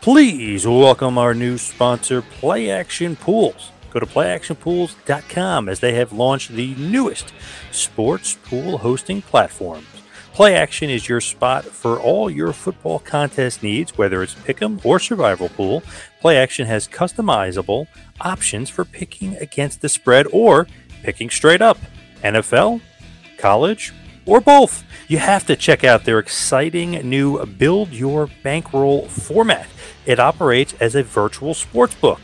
Please welcome our new sponsor, Play Action Pools. Go to playactionpools.com as they have launched the newest sports pool hosting platform. Play Action is your spot for all your football contest needs, whether it's pick'em or survival pool. Play Action has customizable options for picking against the spread or picking straight up. NFL, college, or both. You have to check out their exciting new Build Your Bankroll format. It operates as a virtual sports book.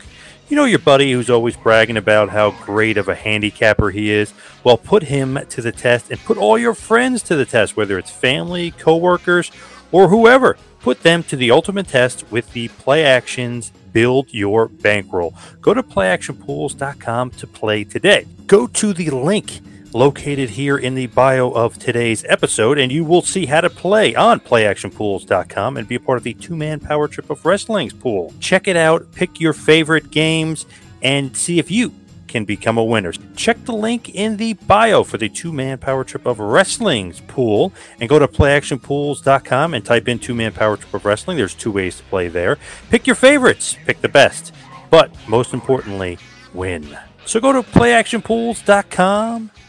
You know your buddy who's always bragging about how great of a handicapper he is? Well, put him to the test and put all your friends to the test, whether it's family, coworkers, or whoever. Put them to the ultimate test with the Play Actions Build Your Bankroll. Go to playactionpools.com to play today. Go to the link located here in the bio of today's episode, and you will see how to play on playactionpools.com and be a part of the two man power trip of wrestling's pool. Check it out, pick your favorite games, and see if you can become a winner. Check the link in the bio for the two man power trip of wrestling's pool and go to playactionpools.com and type in two man power trip of wrestling. There's two ways to play there. Pick your favorites, pick the best, but most importantly, win. So go to playactionpools.com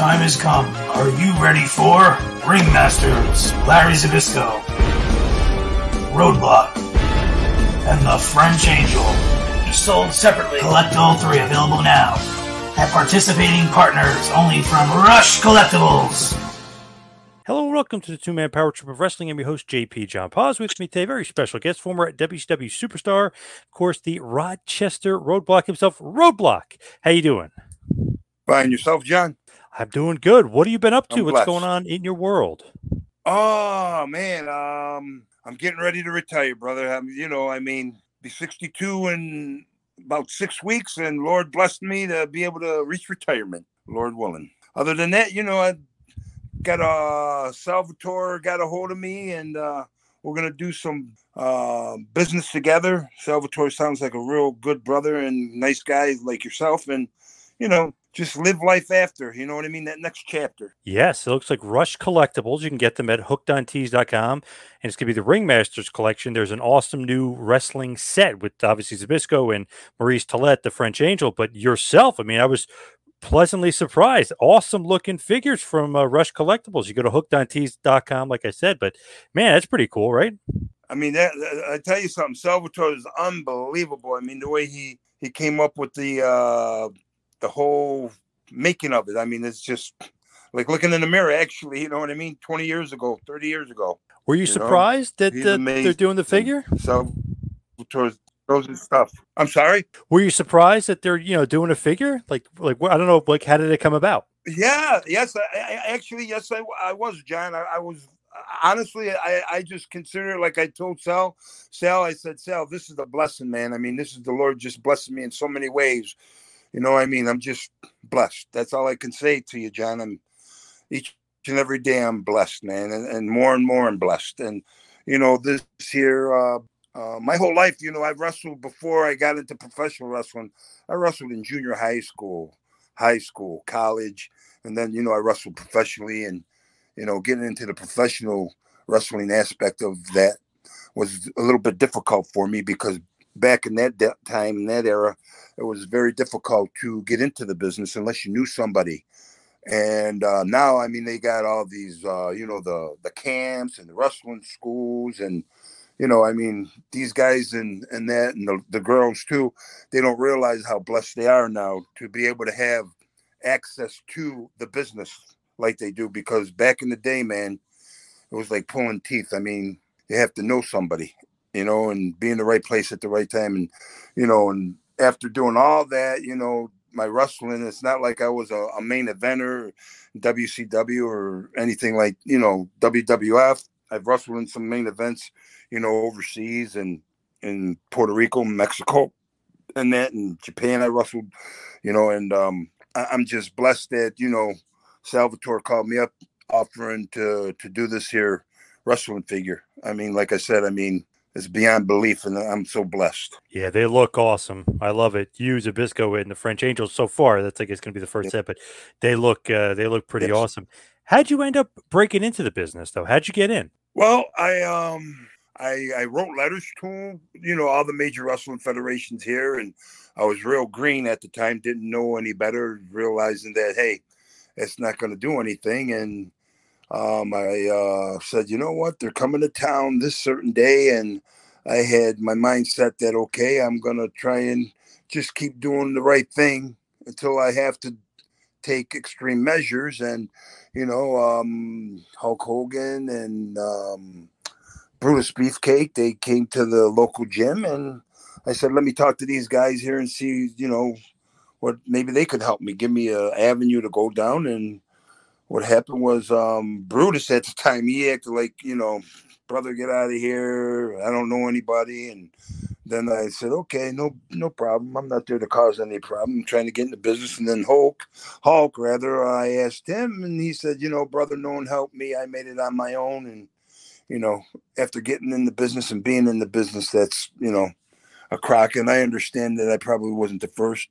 Time has come. Are you ready for Ringmasters, Larry Zbyszko, Roadblock, and the French Angel? Each sold separately. Collect all three available now at participating partners only from Rush Collectibles. Hello and welcome to the two man power trip of wrestling. I'm your host, JP John Paz. With me today, very special guest, former WCW superstar, of course, the Rochester Roadblock himself, Roadblock. How you doing? Fine, yourself, John. I'm doing good. What have you been up to? What's going on in your world? Oh man, um, I'm getting ready to retire, brother. I'm, you know, I mean, be 62 in about six weeks, and Lord blessed me to be able to reach retirement, Lord willing. Other than that, you know, I got a Salvatore got a hold of me, and uh, we're gonna do some uh, business together. Salvatore sounds like a real good brother and nice guy like yourself, and you know, just live life after. You know what I mean? That next chapter. Yes, it looks like Rush Collectibles. You can get them at hookedontees.com. And it's going to be the Ringmasters collection. There's an awesome new wrestling set with obviously Zbyszko and Maurice Tillet, the French Angel, but yourself. I mean, I was pleasantly surprised. Awesome looking figures from uh, Rush Collectibles. You go to hookedontees.com, like I said, but man, that's pretty cool, right? I mean, that, that- I tell you something. Salvatore is unbelievable. I mean, the way he he came up with the uh the whole making of it. I mean, it's just like looking in the mirror. Actually, you know what I mean? Twenty years ago, thirty years ago. Were you, You know, surprised that he's uh, they're doing the figure? So towards those and stuff. I'm sorry. Were you surprised that they're you know doing a figure? Like like I don't know. Like how did it come about? Yeah, yes, I, I actually, yes, I, I was, John. I, I was honestly, I, I just consider it like I told Sal, Sal, I said, Sal, this is a blessing, man. I mean, this is the Lord just blessing me in so many ways. You know, what I mean, I'm just blessed. That's all I can say to you, John. I'm each and every day I'm blessed, man, and, and more and more I'm blessed. And you know, this here, uh, uh, my whole life, you know, I wrestled before I got into professional wrestling. I wrestled in junior high school, high school, college, and then you know I wrestled professionally. And you know, getting into the professional wrestling aspect of that was a little bit difficult for me because back in that de- time in that era, it was very difficult to get into the business unless you knew somebody. And uh, now, I mean, they got all these, uh, you know, the the camps and the wrestling schools, and you know, I mean, these guys and and that, and the, the girls too. They don't realize how blessed they are now to be able to have access to the business like they do. Because back in the day, man, it was like pulling teeth. I mean, you have to know somebody, you know, and be in the right place at the right time, and you know, and after doing all that, you know, my wrestling, it's not like I was a, a main eventer, WCW or anything like, you know, WWF. I've wrestled in some main events, you know, overseas and in Puerto Rico, Mexico, and that, and Japan. I wrestled, you know, and um, I, I'm just blessed that you know Salvatore called me up offering to to do this here wrestling figure. I mean, like I said, I mean, it's beyond belief, and I'm so blessed. Yeah, they look awesome. I love it. You, Zbyszko, and the French Angels so far. That's like it's going to be the first set, but they look uh, they look pretty Yes. awesome. How'd you end up breaking into the business though? How'd you get in? Well, I um I I wrote letters to you know all the major wrestling federations here, and I was real green at the time, didn't know any better, realizing that hey, it's not going to do anything, and um I uh, said, you know what, they're coming to town this certain day, and I had my mindset that okay, I'm to try and just keep doing the right thing until I have to take extreme measures and you know um hulk hogan and um brutus beefcake they came to the local gym and i said let me talk to these guys here and see you know what maybe they could help me. Give me a avenue to go down and what happened was um brutus at the time he acted like you know brother get out of here i don't know anybody and then I said, okay, no, no problem. I'm not there to cause any problem. I'm trying to get in the business. And then Hulk, Hulk, rather, I asked him, and he said, you know, brother, no one helped me. I made it on my own. And you know, after getting in the business and being in the business, that's you know, a crock. And I understand that I probably wasn't the first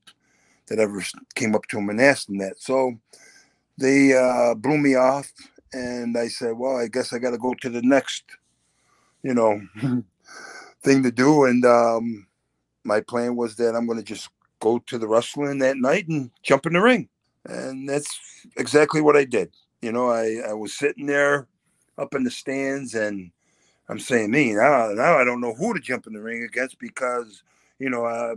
that ever came up to him and asked him that. So they uh, blew me off, and I said, well, I guess I got to go to the next, you know. thing to do. And um, my plan was that I'm going to just go to the wrestling that night and jump in the ring. And that's exactly what I did. You know, I, I was sitting there up in the stands and I'm saying, me, now, now I don't know who to jump in the ring against because, you know, uh,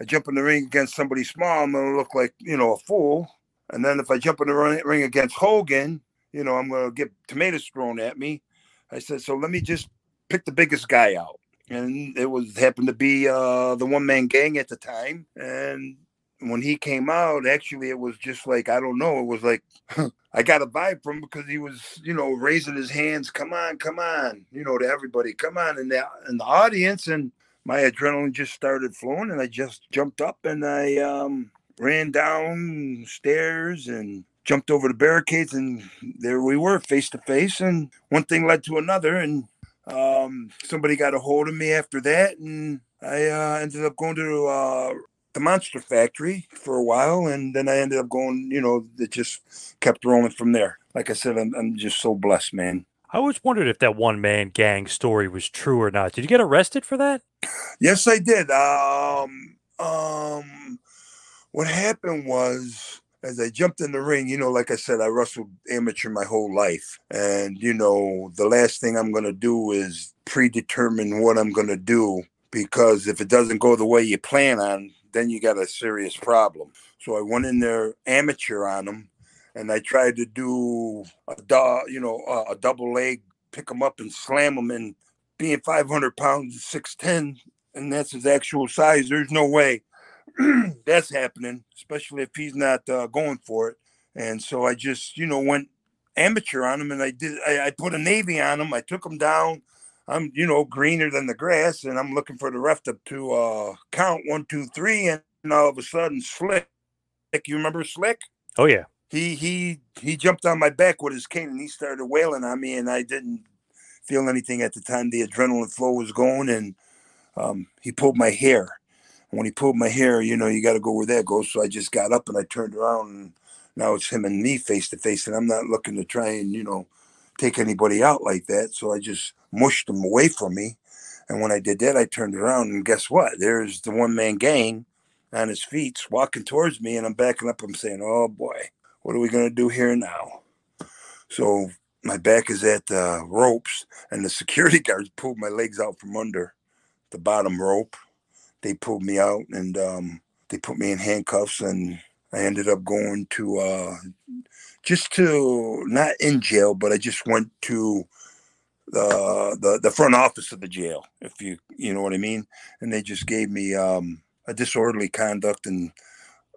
I jump in the ring against somebody small, I'm to look like, you know, a fool. And then if I jump in the ring against Hogan, you know, I'm going to get tomatoes thrown at me. I said, so let me just pick the biggest guy out and it was happened to be uh the one man gang at the time and when he came out actually it was just like i don't know it was like i got a vibe from because he was you know raising his hands come on come on you know to everybody come on in the in the audience and my adrenaline just started flowing and i just jumped up and i um ran down stairs and jumped over the barricades and there we were face to face and one thing led to another and um, somebody got a hold of me after that, and I uh, ended up going to uh, the Monster Factory for a while, and then I ended up going. You know, it just kept rolling from there. Like I said, I'm, I'm just so blessed, man. I always wondered if that one man gang story was true or not. Did you get arrested for that? Yes, I did. Um, um, what happened was as I jumped in the ring, you know, like I said, I wrestled amateur my whole life. And, you know, the last thing I'm going to do is predetermine what I'm going to do because if it doesn't go the way you plan on, then you got a serious problem. So I went in there amateur on them and I tried to do a you know a, double leg, pick him up and slam him, and being 500 pounds, 6'10, and that's his actual size. There's no way that's happening, especially if he's not uh, going for it. And so I just, you know, went amateur on him, and I did. I, I put a navy on him. I took him down. I'm, you know, greener than the grass, and I'm looking for the ref to, to uh, count one, two, three, and all of a sudden, Slick. You remember Slick? Oh yeah. He he he jumped on my back with his cane, and he started wailing on me, and I didn't feel anything at the time. The adrenaline flow was going, and um, he pulled my hair. When he pulled my hair, you know, you got to go where that goes. So I just got up and I turned around, and now it's him and me face to face, and I'm not looking to try and you know take anybody out like that. So I just mushed him away from me. And when I did that, I turned around and guess what? There's the one man gang on his feet walking towards me, and I'm backing up. I'm saying, "Oh boy, what are we gonna do here now?" So my back is at the ropes, and the security guards pulled my legs out from under the bottom rope. They pulled me out, and um, they put me in handcuffs, and I ended up going to uh, just to not in jail, but I just went to the, the the front office of the jail, if you you know what I mean. And they just gave me um, a disorderly conduct and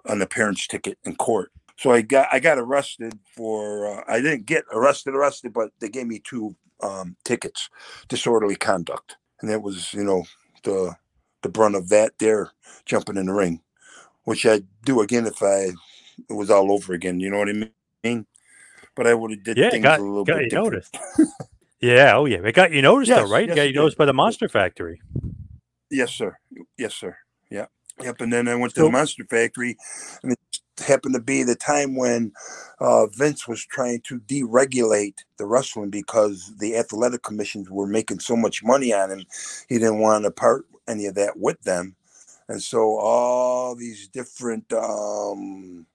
an appearance ticket in court. So I got I got arrested for uh, I didn't get arrested arrested, but they gave me two um, tickets, disorderly conduct, and that was you know the the brunt of that there jumping in the ring, which I'd do again if I it was all over again. You know what I mean? But I would have did Yeah, things got, a little got bit you noticed. yeah, oh yeah, it got you noticed Yes, though, right? yes, got you noticed by the Monster Factory. Yes, sir. Yes, sir. Yeah. Yep. And then I went to the Monster Factory, and happened to be the time when uh, Vince was trying to deregulate the wrestling because the athletic commissions were making so much money on him. He didn't want to part any of that with them. And so all these different, um,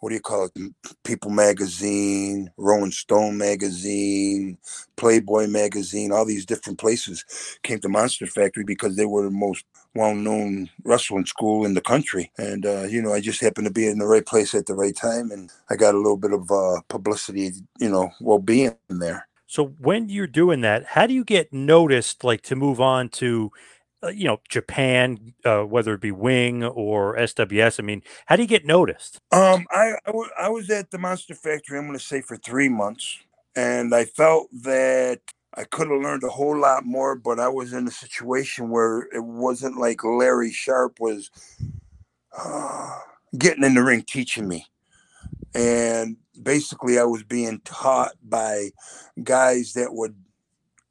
what do you call it? People Magazine, Rolling Stone Magazine, Playboy Magazine, all these different places came to Monster Factory because they were the most well-known wrestling school in the country. And uh, you know, I just happened to be in the right place at the right time, and I got a little bit of uh, publicity, you know, while being there. So when you're doing that, how do you get noticed, like to move on to, you know, Japan, uh, whether it be Wing or SWS? I mean, how do you get noticed? Um, I I was at the Monster Factory. I'm going to say for three months, and I felt that I could have learned a whole lot more. But I was in a situation where it wasn't like Larry Sharpe was uh, getting in the ring teaching me, and basically I was being taught by guys that would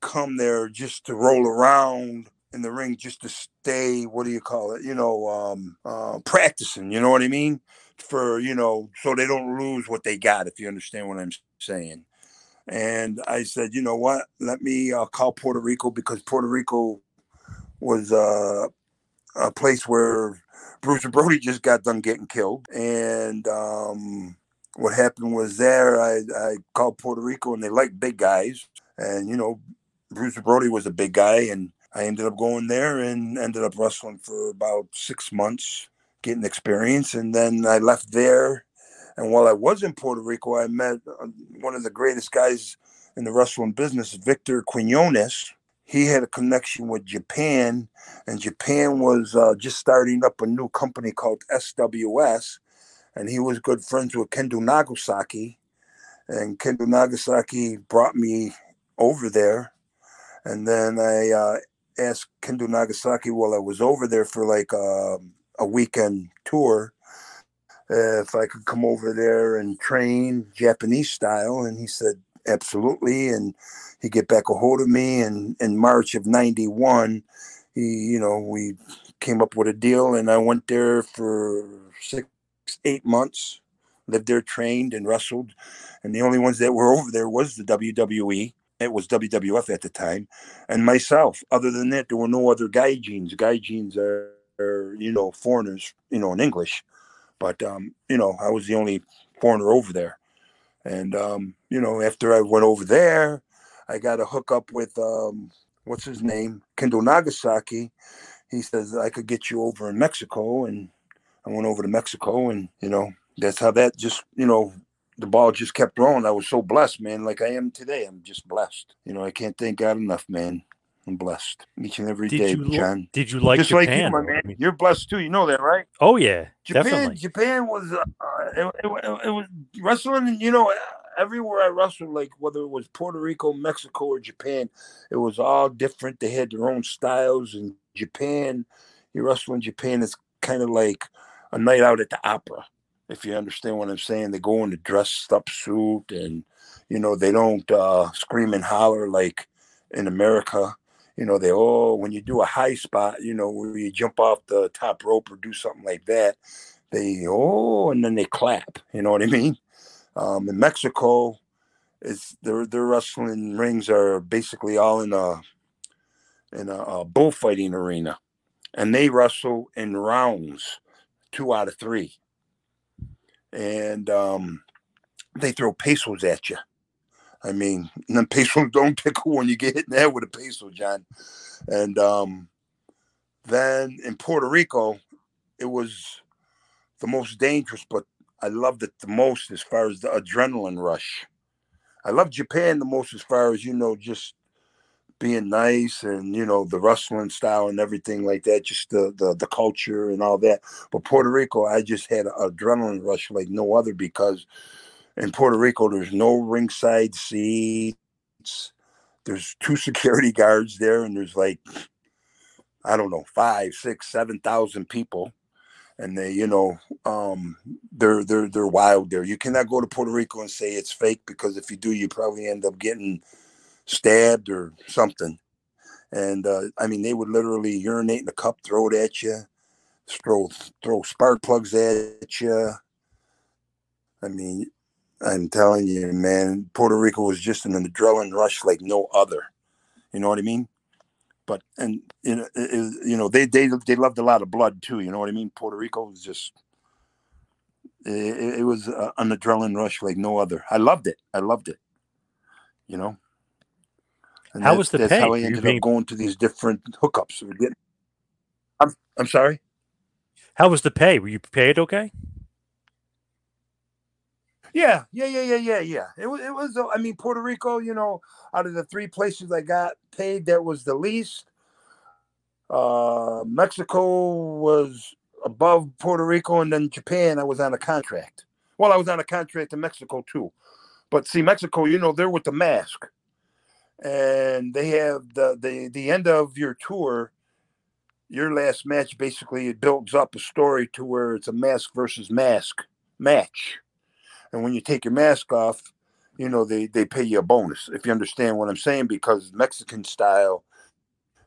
come there just to roll around in the ring just to stay what do you call it you know um uh practicing you know what i mean for you know so they don't lose what they got if you understand what i'm saying and i said you know what let me uh, call puerto rico because puerto rico was uh a place where Bruiser Brody just got done getting killed. And um, what happened was there, I, I called Puerto Rico and they like big guys. And, you know, Bruiser Brody was a big guy. And I ended up going there and ended up wrestling for about six months, getting experience. And then I left there. And while I was in Puerto Rico, I met uh, one of the greatest guys in the wrestling business, Victor Quinones. He had a connection with Japan, and Japan was uh, just starting up a new company called SWS. And he was good friends with Kendo Nagasaki. And Kendo Nagasaki brought me over there. And then I uh, asked Kendo Nagasaki while I was over there for like uh, a weekend tour if I could come over there and train Japanese style. And he said, absolutely. And he get back a hold of me. And in March of 91, he, you know, we came up with a deal and I went there for six, eight months, lived there, trained and wrestled. And the only ones that were over there was the WWE. It was WWF at the time, and myself. Other than that, there were no other guy gaijins. Gaijins are, are you know, foreigners, you know, in English. But um, you know, I was the only foreigner over there. And um, you know, after I went over there, I got a hookup with um, what's his name, Kendo Nagasaki. He says I could get you over in Mexico, and I went over to Mexico, and you know, that's how that just you know the ball just kept rolling. I was so blessed, man. Like I am today. I'm just blessed. You know, I can't thank God enough, man. I'm blessed each and every Did day, you John. did you like just like you, Japan, my though? I man? mean- You're blessed too. You know that, right? Oh yeah, Japan, definitely. Japan was uh, it, it, it, it was wrestling. You know, everywhere I wrestled, like whether it was Puerto Rico, Mexico, or Japan, it was all different. They had their own styles. In Japan, you wrestle in Japan, it's kind of like a night out at the opera. If you understand what I'm saying, they go in a dressed up suit, and you know they don't uh, scream and holler like in America. You know, they oh when you do a high spot, you know, where you jump off the top rope or do something like that, they oh and then they clap. You know what I mean? Um, in Mexico, it's their their wrestling rings are basically all in a in a, a bullfighting arena, and they wrestle in rounds, two out of three, and um, they throw pesos at you. I mean, then pesos don't tickle when you get hit in the head with a peso, John. And um, then in Puerto Rico, it was the most dangerous, but I loved it the most as far as the adrenaline rush. I love Japan the most as far as you know, just being nice and you know the wrestling style and everything like that, just the the, the culture and all that. But Puerto Rico, I just had an adrenaline rush like no other because in Puerto Rico there's no ringside seats. There's two security guards there, and there's like I don't know five, six, seven thousand people and they you know um they're they're they're wild there you cannot go to puerto rico and say it's fake because if you do you probably end up getting stabbed or something and uh i mean they would literally urinate in a cup throw it at you throw throw spark plugs at you i mean i'm telling you man puerto rico was just an adrenaline rush like no other you know what i mean but and you know, it, it- you know they they they loved a lot of blood too. You know what I mean? Puerto Rico was just it, it was uh, an adrenaline rush like no other. I loved it. I loved it. You know. And How was the that's pay? how I you ended being- up going to these different hookups. I'm I'm sorry. How was the pay? Were you paid okay? Yeah, yeah, yeah, yeah, yeah, yeah. It was, it was. uh, I mean, Puerto Rico. You know, out of the three places I got paid, that was the least. Uh, Mexico was above Puerto Rico, and then Japan. I was on a contract. Well, I was on a contract in Mexico too, but see, Mexico, you know, they're with the mask, and they have the the the end of your tour. Your last match basically it builds up a story to where it's a mask versus mask match and when you take your mask off, you know they they pay you a bonus if you understand what I'm saying because Mexican style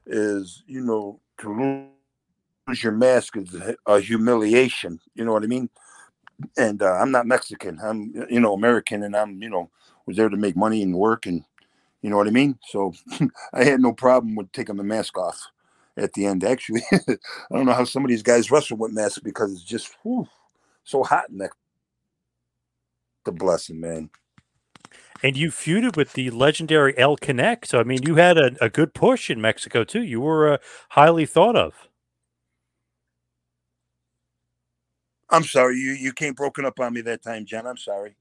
is you know to lose your mask is a- humiliation. You know what I mean? And uh, I'm not Mexican. I'm you know American, and I'm you know was there to make money and work, and you know what I mean. So I had no problem with taking the mask off at the end. Actually, I don't know how some of these guys wrestle with masks because it's just whew, so hot in there. The blessing, man. And you feuded with the legendary El Canek. So I mean, you had a, a good push in Mexico too. You were uh, highly thought of. I'm sorry, you you came broken up on me that time, Jen. I'm sorry.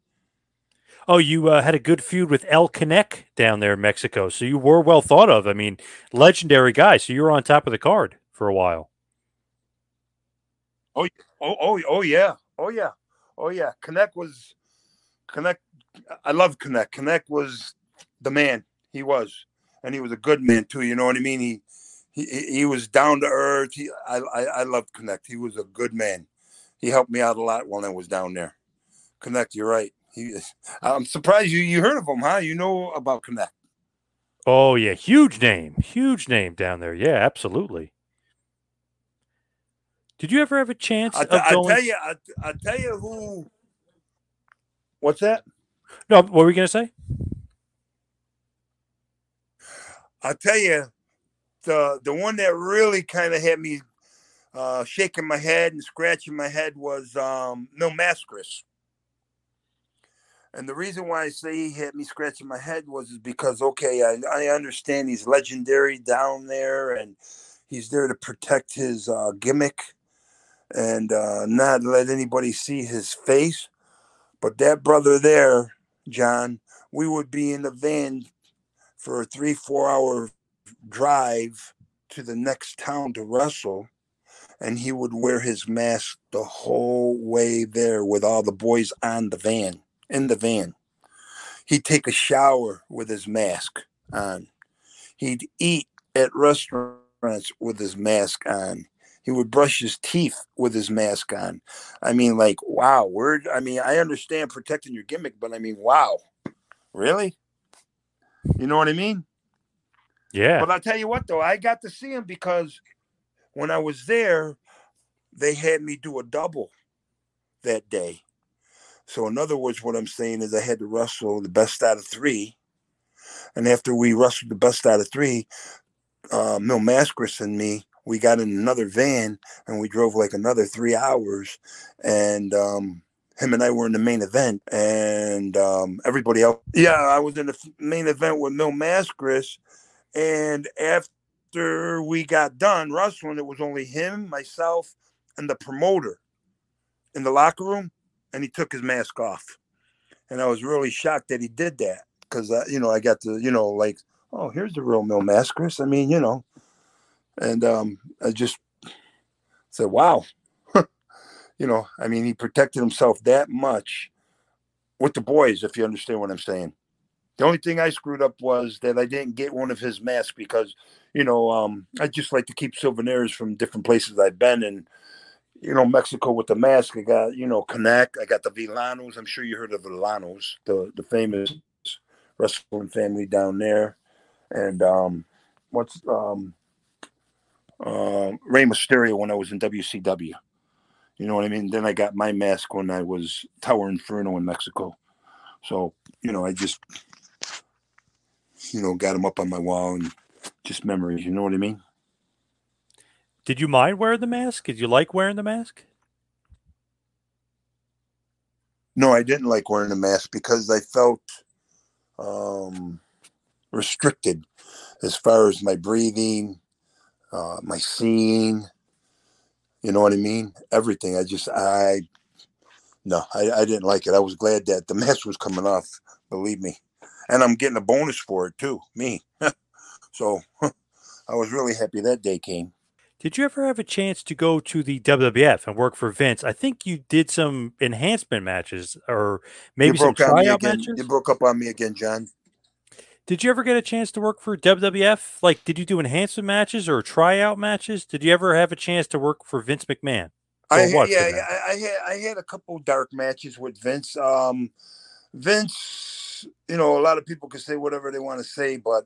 Oh, you uh, had a good feud with El Canek down there in Mexico. So you were well thought of. I mean, legendary guy. So you were on top of the card for a while. Oh, oh, oh, oh, yeah, oh yeah, oh yeah. Canek was Canek. I love Canek. Canek was the man. He was, and he was a good man too. You know what I mean? He he he was down to earth. He I I, I loved Canek. He was a good man. He helped me out a lot when I was down there. Canek, you're right. I'm surprised you you heard of him, huh? You know about Canek. Oh yeah, huge name, huge name down there. Yeah, absolutely. Did you ever have a chance I, I going? tell you, I, I tell you who. What's that? No, what were we gonna say? I'll tell you, the the one that really kind of had me uh, shaking my head and scratching my head was um, Mil Mascaras. And the reason why I say he had me scratching my head was is because okay, I, I understand he's legendary down there, and he's there to protect his uh, gimmick and uh, not let anybody see his face. But that brother there, John, we would be in the van for a three, four hour drive to the next town to wrestle. And he would wear his mask the whole way there with all the boys on the van, in the van. He'd take a shower with his mask on. He'd eat at restaurants with his mask on. He would brush his teeth with his mask on. I mean, like, wow, word. I mean, I understand protecting your gimmick, but I mean, wow, really? You know what I mean? Yeah. But I'll tell you what, though, I got to see him because when I was there, they had me do a double that day. So, in other words, what I'm saying is I had to wrestle the best out of three. And after we wrestled the best out of three, uh, Mil Mascaras and me, we got in another van and we drove like another three hours. And um, him and I were in the main event, and um, everybody else. Yeah, I was in the main event with Mil Mascaras. And after we got done wrestling, it was only him, myself, and the promoter in the locker room. And he took his mask off. And I was really shocked that he did that because, uh, you know, I got to, you know, like, oh, here's the real Mil Mascaras. I mean, you know, and um, I just said, wow. you know, I mean, he protected himself that much with the boys, if you understand what I'm saying. The only thing I screwed up was that I didn't get one of his masks because, you know, um, I just like to keep souvenirs from different places I've been. And, you know, Mexico with the mask, I got, you know, Canek. I got the Villanos. I'm sure you heard of the Villanos, the, the famous wrestling family down there. And um, what's um, uh, Rey Mysterio when I was in WCW. You know what I mean? Then I got my mask when I was Tower Inferno in Mexico. So, you know, I just, you know, got them up on my wall and just memories. You know what I mean? Did you mind wearing the mask? Did you like wearing the mask? No, I didn't like wearing the mask because I felt um, restricted as far as my breathing, uh, my seeing. You know what I mean? Everything. I just, I, no, I, I didn't like it. I was glad that the mask was coming off, believe me. And I'm getting a bonus for it too, me. so I was really happy that day came. Did you ever have a chance to go to the WWF and work for Vince? I think you did some enhancement matches or maybe some tryout matches. You broke up on me again, John. Did you ever get a chance to work for WWF? Like, did you do enhancement matches or tryout matches? Did you ever have a chance to work for Vince McMahon? I had, yeah, yeah, I, I had I had a couple dark matches with Vince. Um, Vince, you know, a lot of people can say whatever they want to say, but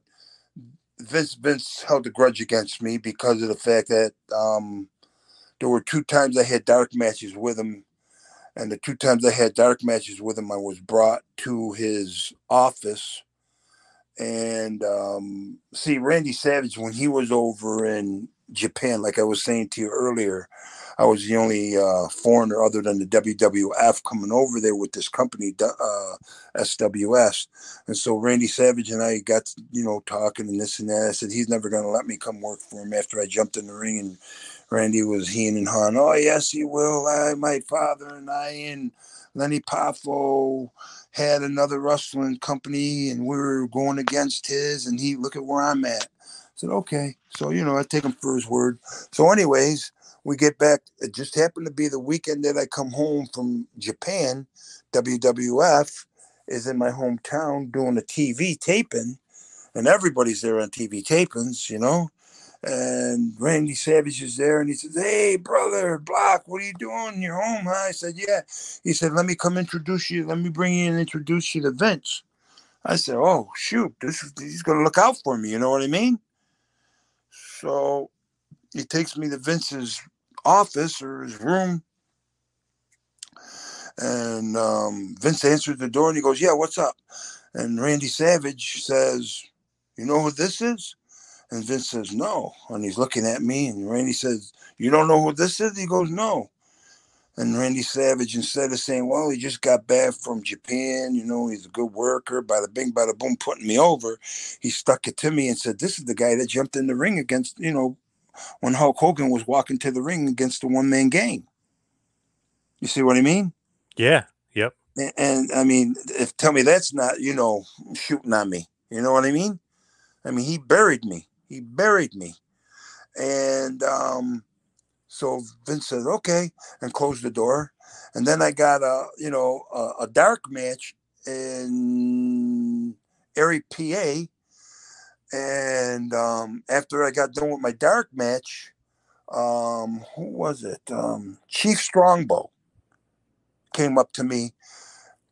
Vince Vince held a grudge against me because of the fact that um, there were two times I had dark matches with him, and the two times I had dark matches with him, I was brought to his office. And um, see, Randy Savage, when he was over in Japan, like I was saying to you earlier, I was the only uh, foreigner other than the WWF coming over there with this company, uh, SWS. And so Randy Savage and I got, you know, talking and this and that. I said, he's never going to let me come work for him after I jumped in the ring. And Randy was he and Han. Oh, yes, he will. I, my father and I and Lenny Poffo had another wrestling company and we were going against his. And he, look at where I'm at. I said, okay. So, you know, I take him for his word. So, anyways, we get back. It just happened to be the weekend that I come home from Japan. WWF is in my hometown doing a TV taping, and everybody's there on TV tapings, you know. And Randy Savage is there, and he says, "Hey, brother, Block, what are you doing? You're home, huh?" I said, "Yeah." He said, "Let me come introduce you. Let me bring you and introduce you to Vince." I said, "Oh shoot, this is, he's gonna look out for me." You know what I mean? So he takes me to Vince's office or his room. And um, Vince answers the door and he goes, Yeah, what's up? And Randy Savage says, You know who this is? And Vince says, No. And he's looking at me. And Randy says, You don't know who this is? He goes, No. And Randy Savage, instead of saying, Well, he just got back from Japan, you know, he's a good worker, by the bing, by the boom, putting me over, he stuck it to me and said, This is the guy that jumped in the ring against, you know, when Hulk Hogan was walking to the ring against the one man gang. You see what I mean? Yeah. Yep. And, and I mean, if tell me that's not, you know, shooting on me. You know what I mean? I mean, he buried me. He buried me. And um, so Vince said, okay, and closed the door. And then I got a, you know, a, a dark match in Erie, PA. And um, after I got done with my dark match, um, who was it? Um, Chief Strongbow came up to me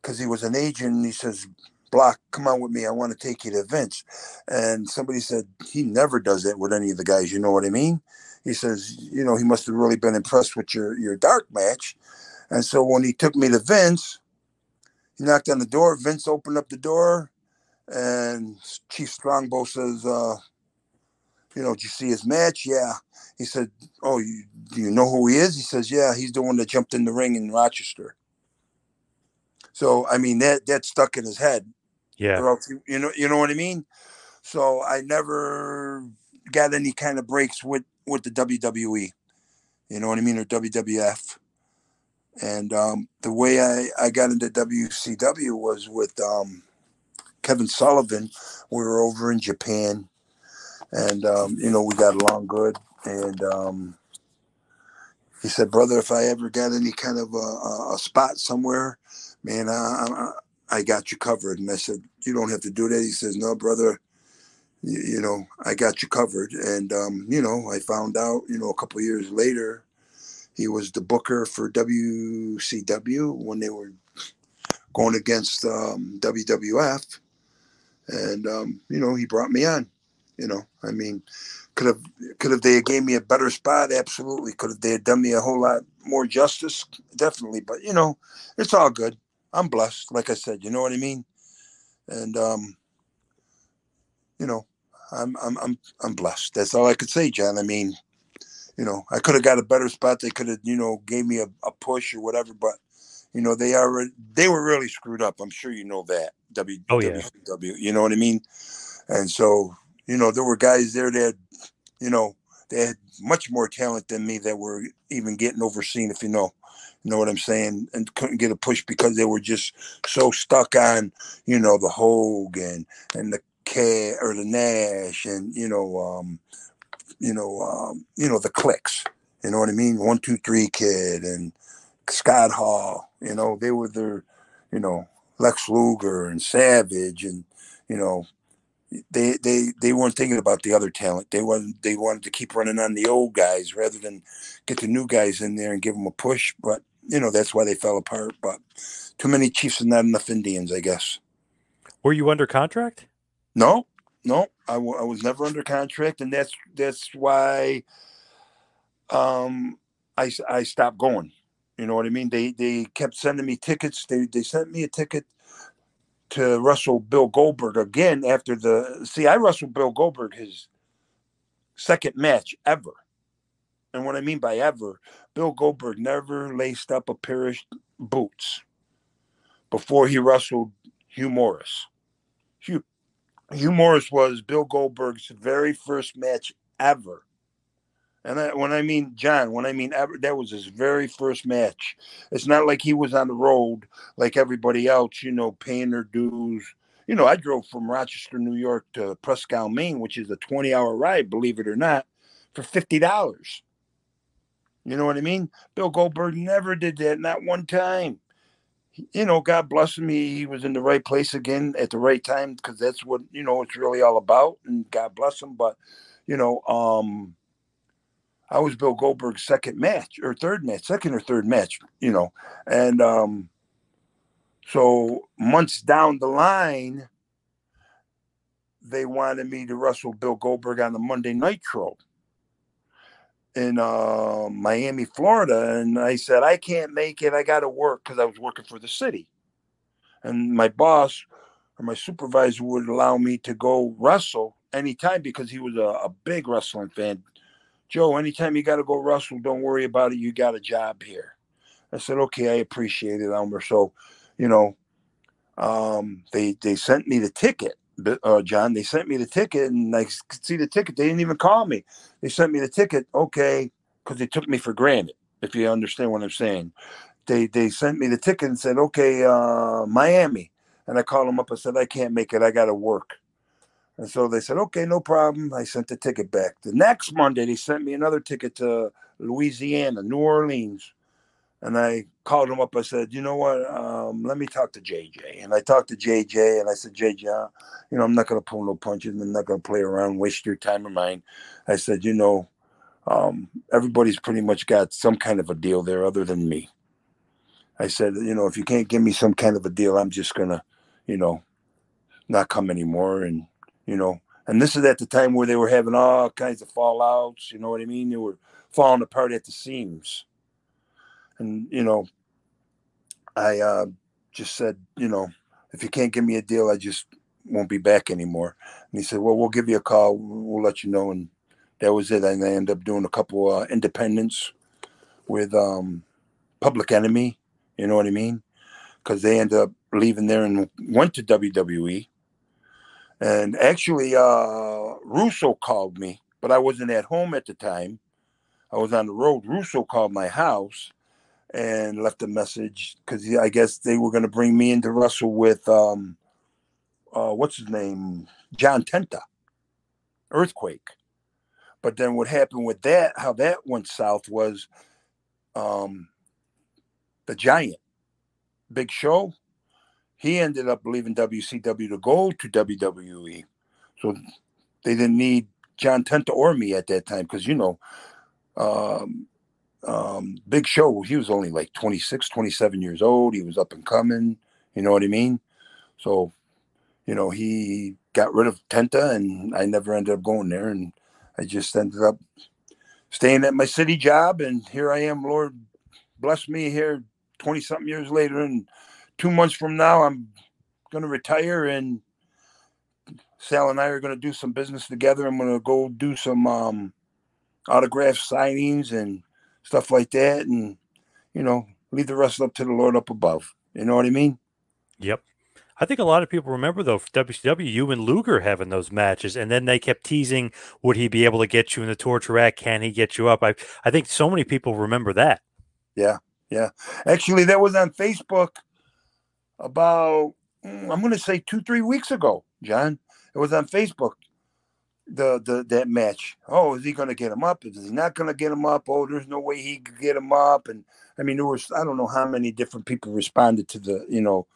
because he was an agent. And he says, Block, come on with me. I want to take you to Vince. And somebody said, he never does that with any of the guys. You know what I mean? He says, you know, he must have really been impressed with your, your dark match. And so when he took me to Vince, he knocked on the door. Vince opened up the door, and Chief Strongbow says, uh, you know, did you see his match? Yeah. He said, oh, you, do you know who he is? He says, yeah, he's the one that jumped in the ring in Rochester. So I mean that that stuck in his head. Yeah. Else, you know, you know what I mean. So I never got any kind of breaks with with the WWE. You know what I mean, or WWF. And um, the way I, I got into WCW was with um, Kevin Sullivan. We were over in Japan, and um, you know we got along good. And um, he said, "Brother, if I ever got any kind of a, a spot somewhere, man, I, I, I got you covered." And I said, "You don't have to do that." He says, "No, brother." You, you know, I got you covered, and um, you know, I found out, you know, a couple years later, he was the booker for WCW when they were going against um, WWF, and um, you know he brought me on. You know, I mean, could have could have they gave me a better spot? Absolutely. Could have they had done me a whole lot more justice? Definitely. But you know, it's all good. I'm blessed. Like I said, you know what I mean. And um, you know, I'm I'm I'm I'm blessed. That's all I could say, John. I mean, you know, I could have got a better spot. They could have, you know, gave me a, a push or whatever, but you know, they are they were really screwed up. I'm sure you know that. W Oh, yeah. WCW, you know what I mean? And so, you know, there were guys there that, you know, they had much more talent than me that were even getting overseen, if you know, you know what I'm saying, and couldn't get a push because they were just so stuck on, you know, the Hogan and the K or the Nash and you know, um, you know, um, you know the Kliq. You know what I mean? One, two, three, kid and Scott Hall. You know, they were their, you know, Lex Luger and Savage, and you know, they they they weren't thinking about the other talent. They wanted they wanted to keep running on the old guys rather than get the new guys in there and give them a push. But you know, that's why they fell apart. But too many Chiefs and not enough Indians, I guess. Were you under contract? No, no, I, w- I was never under contract, and that's that's why um, I I stopped going. You know what I mean? They they kept sending me tickets. They they sent me a ticket to wrestle Bill Goldberg again after the see. I wrestled Bill Goldberg his second match ever, and what I mean by ever, Bill Goldberg never laced up a pair of boots before he wrestled Hugh Morris. Hugh Hugh Morris was Bill Goldberg's very first match ever. And I, when I mean John, when I mean that was his very first match. It's not like he was on the road like everybody else, you know, paying their dues. You know, I drove from Rochester, New York to Prescott, Maine, which is a 20 hour ride, believe it or not, for $50. You know what I mean? Bill Goldberg never did that, not one time you know, God bless him. He, he was in the right place again at the right time because that's what you know it's really all about. And God bless him. But you know, um, I was Bill Goldberg's second match or third match, second or third match. You know, and um, so months down the line, they wanted me to wrestle Bill Goldberg on the Monday Nitro in uh, Miami, Florida, and I said I can't make it. I got to work because I was working for the city, and my boss or my supervisor would allow me to go wrestle anytime because he was a, a big wrestling fan. Joe, anytime you got to go wrestle, don't worry about it. You got a job here. I said, okay, I appreciate it, Elmer. So, you know, um, they they sent me the ticket uh, John. They sent me the ticket, and I could see the ticket. They didn't even call me. They sent me the ticket. Okay, because they took me for granted. If you understand what I'm saying, they they sent me the ticket and said, okay, uh, Miami. And I called them up. I said, I can't make it. I got to work. And so they said, okay, no problem. I sent the ticket back. The next Monday, they sent me another ticket to Louisiana, New Orleans. And I called them up. I said, you know what? Um, let me talk to JJ. And I talked to JJ and I said, JJ, you know, I'm not going to pull no punches. I'm not going to play around, waste your time or mine. I said, you know, um, everybody's pretty much got some kind of a deal there other than me. I said, you know, if you can't give me some kind of a deal, I'm just going to, you know, not come anymore. And, you know, and this is at the time where they were having all kinds of fallouts. You know what I mean? They were falling apart at the seams and you know, I uh, just said, you know, if you can't give me a deal, I just won't be back anymore. And he said, well, we'll give you a call. We'll let you know. And that was it. And I ended up doing a couple uh, independents with um, Public Enemy. You know what I mean? Because they ended up leaving there and went to WWE. And actually, uh, Russo called me, but I wasn't at home at the time. I was on the road. Russo called my house and left a message because I guess they were going to bring me into Russell with um, uh, what's his name, John Tenta, Earthquake. But then what happened with that, how that went south was um, the Giant, Big Show. He ended up leaving WCW to go to WWE, so they didn't need John Tenta or me at that time because you know um, um, Big Show, he was only like 26, 27 years old. He was up and coming. You know what I mean? So, you know, he got rid of Tenta and I never ended up going there. And I just ended up staying at my city job. And here I am, Lord bless me here 20 something years later. And two months from now, I'm going to retire and Sal and I are going to do some business together. I'm going to go do some um, autograph signings and stuff like that, and you know, leave the rest up to the Lord up above. You know what I mean? Yep. I think a lot of people remember though WCW, you and Luger having those matches, and then they kept teasing, would he be able to get you in the torture rack? Can he get you up? I I think so many people remember that. Yeah, yeah. Actually, that was on Facebook about mm, I'm going to say two three weeks ago, John. It was on Facebook the the that match. Oh, is he going to get him up? Is he not going to get him up? Oh, there's no way he could get him up. And I mean, there was I don't know how many different people responded to the you know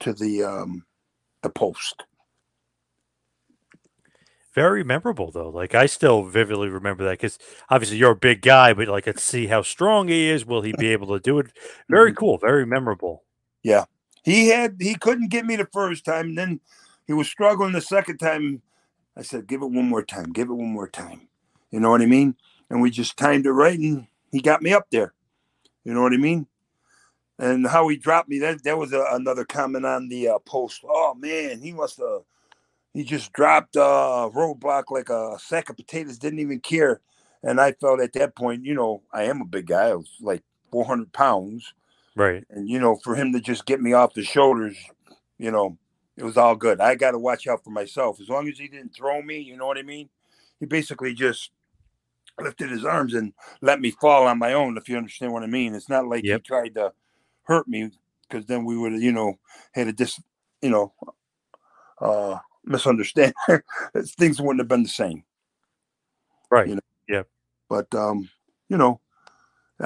to the um the post. Very memorable though. Like I still vividly remember that because obviously you're a big guy, but like let's see how strong he is. Will he be able to do it? Very mm-hmm. cool. Very memorable. Yeah, he had he couldn't get me the first time, and then he was struggling the second time I said, give it one more time, give it one more time. You know what I mean? And we just timed it right and he got me up there. You know what I mean? And how he dropped me, that, that was a, another comment on the uh, post. Oh, man, he must have, he just dropped a uh, roadblock like a sack of potatoes, didn't even care. And I felt at that point, you know, I am a big guy. I was like 400 pounds. Right. And, you know, for him to just get me off the shoulders, you know, it was all good. I got to watch out for myself. As long as he didn't throw me, you know what I mean? He basically just lifted his arms and let me fall on my own, if you understand what I mean. It's not like yep. he tried to hurt me because then we would have, you know, had a dis, you know, uh, misunderstand. Things wouldn't have been the same. Right. You know? Yeah. But, um, you know,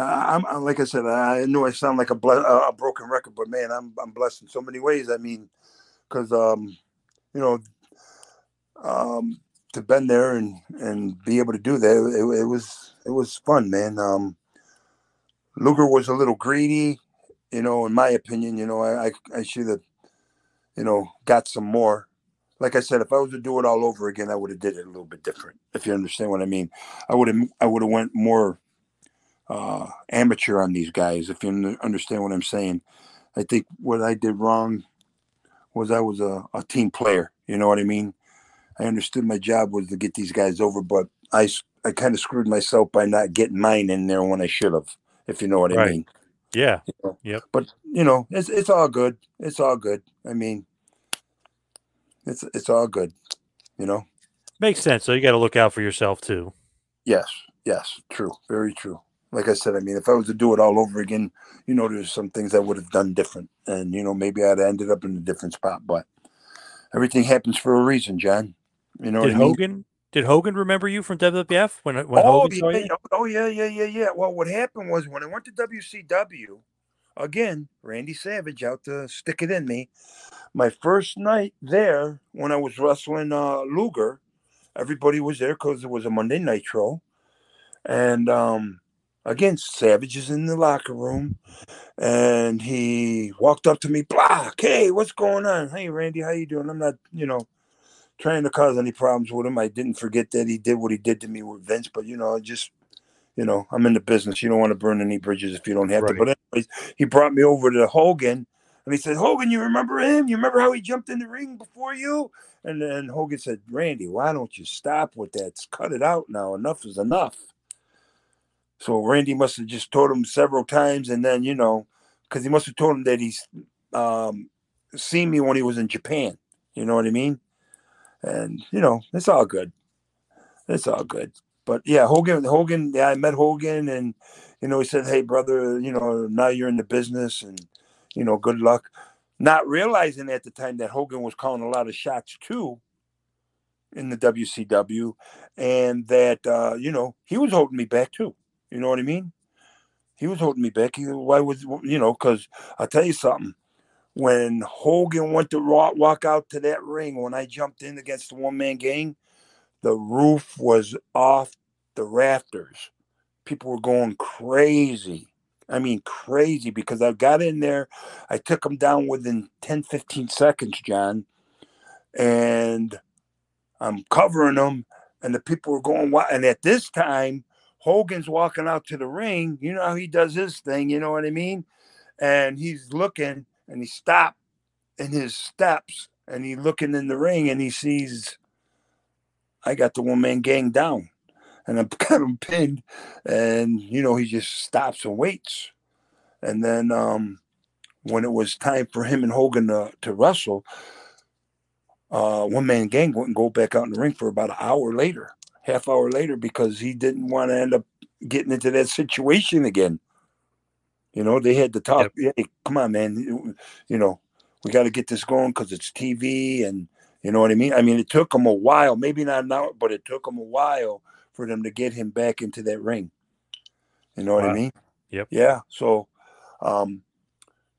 I'm, I'm, like I said, I know I sound like a, ble- a broken record, but man, I'm I'm blessed in so many ways. I mean, because um, you know, um, to been there and and be able to do that, it, it was it was fun, man. Um, Luger was a little greedy, you know, in my opinion. You know, I I, I should have, you know, got some more. Like I said, if I was to do it all over again, I would have did it a little bit different. If you understand what I mean, I would have I would have went more uh, amateur on these guys. If you understand what I'm saying, I think what I did wrong was I was a, a team player. You know what I mean? I understood my job was to get these guys over, but I, I kind of screwed myself by not getting mine in there when I should have, if you know what right. I mean. Yeah. You know? Yep. But you know, it's it's all good. It's all good. I mean, it's it's all good. You know. Makes sense. So you got to look out for yourself too. Yes. Yes. True. Very true. Like I said, I mean, if I was to do it all over again, you know, there's some things I would have done different, and you know, maybe I'd have ended up in a different spot. But everything happens for a reason, John. You know, did I mean? Hogan did Hogan remember you from WWF when when oh, Hogan saw yeah, you? oh yeah, yeah, yeah, yeah. Well, what happened was when I went to WCW, again, Randy Savage out to stick it in me. My first night there, when I was wrestling uh, Luger, everybody was there because it was a Monday Nitro, and um, again, Savage is in the locker room, and he walked up to me, blah, hey, what's going on? Hey, Randy, how you doing? I'm not, you know, trying to cause any problems with him. I didn't forget that he did what he did to me with Vince, but you know, just you know, I'm in the business. You don't want to burn any bridges if you don't have Right. to. But anyways, he brought me over to Hogan, and he said, "Hogan, you remember him? You remember how he jumped in the ring before you?" And then Hogan said, "Randy, why don't you stop with that? Cut it out now. Enough is enough." So Randy must have just told him several times, and then you know, because he must have told him that he's um, seen me when he was in Japan. You know what I mean? And you know, it's all good. It's all good. But yeah, Hogan, Hogan, yeah, I met Hogan, and you know, he said, "Hey, brother, you know, now you're in the business, and you know, good luck." Not realizing at the time that Hogan was calling a lot of shots too in the WCW, and that uh, you know he was holding me back too. You know what I mean? He was holding me back. He, why was you know? Because I'll tell you something. When Hogan went to walk, out to that ring, when I jumped in against the one man gang, the roof was off the rafters. People were going crazy. I mean, crazy because I got in there. I took them down within 10, 15 seconds, John. And I'm covering them, and the people were going. And at this time, Hogan's walking out to the ring. You know how he does his thing, you know what I mean? And he's looking and he stopped in his steps and he looking in the ring and he sees I got the one man gang down and I've got him pinned and you know he just stops and waits. And then um when it was time for him and Hogan to, to wrestle, uh one man gang wouldn't go back out in the ring for about an hour later, half hour later, because he didn't want to end up getting into that situation again. You know, they had to talk. Hey, come on, man. You, know, we got to get this going because it's TV, and you know what I mean. I mean, it took them a while, maybe not an hour, but it took them a while for them to get him back into that ring. You know what I mean? Yep. Yeah. So, um,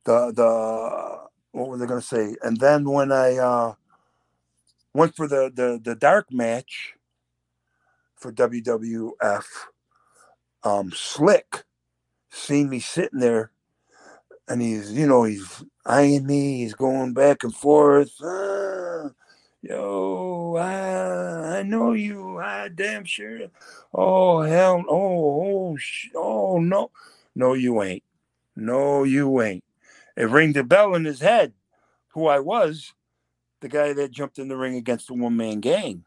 the the what was I gonna say? And then when I uh went for the the the dark match for WWF, um, Slick seen me sitting there, and he's you know he's eyeing me. He's going back and forth. "Ah, yo, I, I know you. I damn sure. Oh hell, oh oh sh- oh no, no you ain't. No you ain't. It rang a bell in his head. Who I was, the guy that jumped in the ring against the one man gang.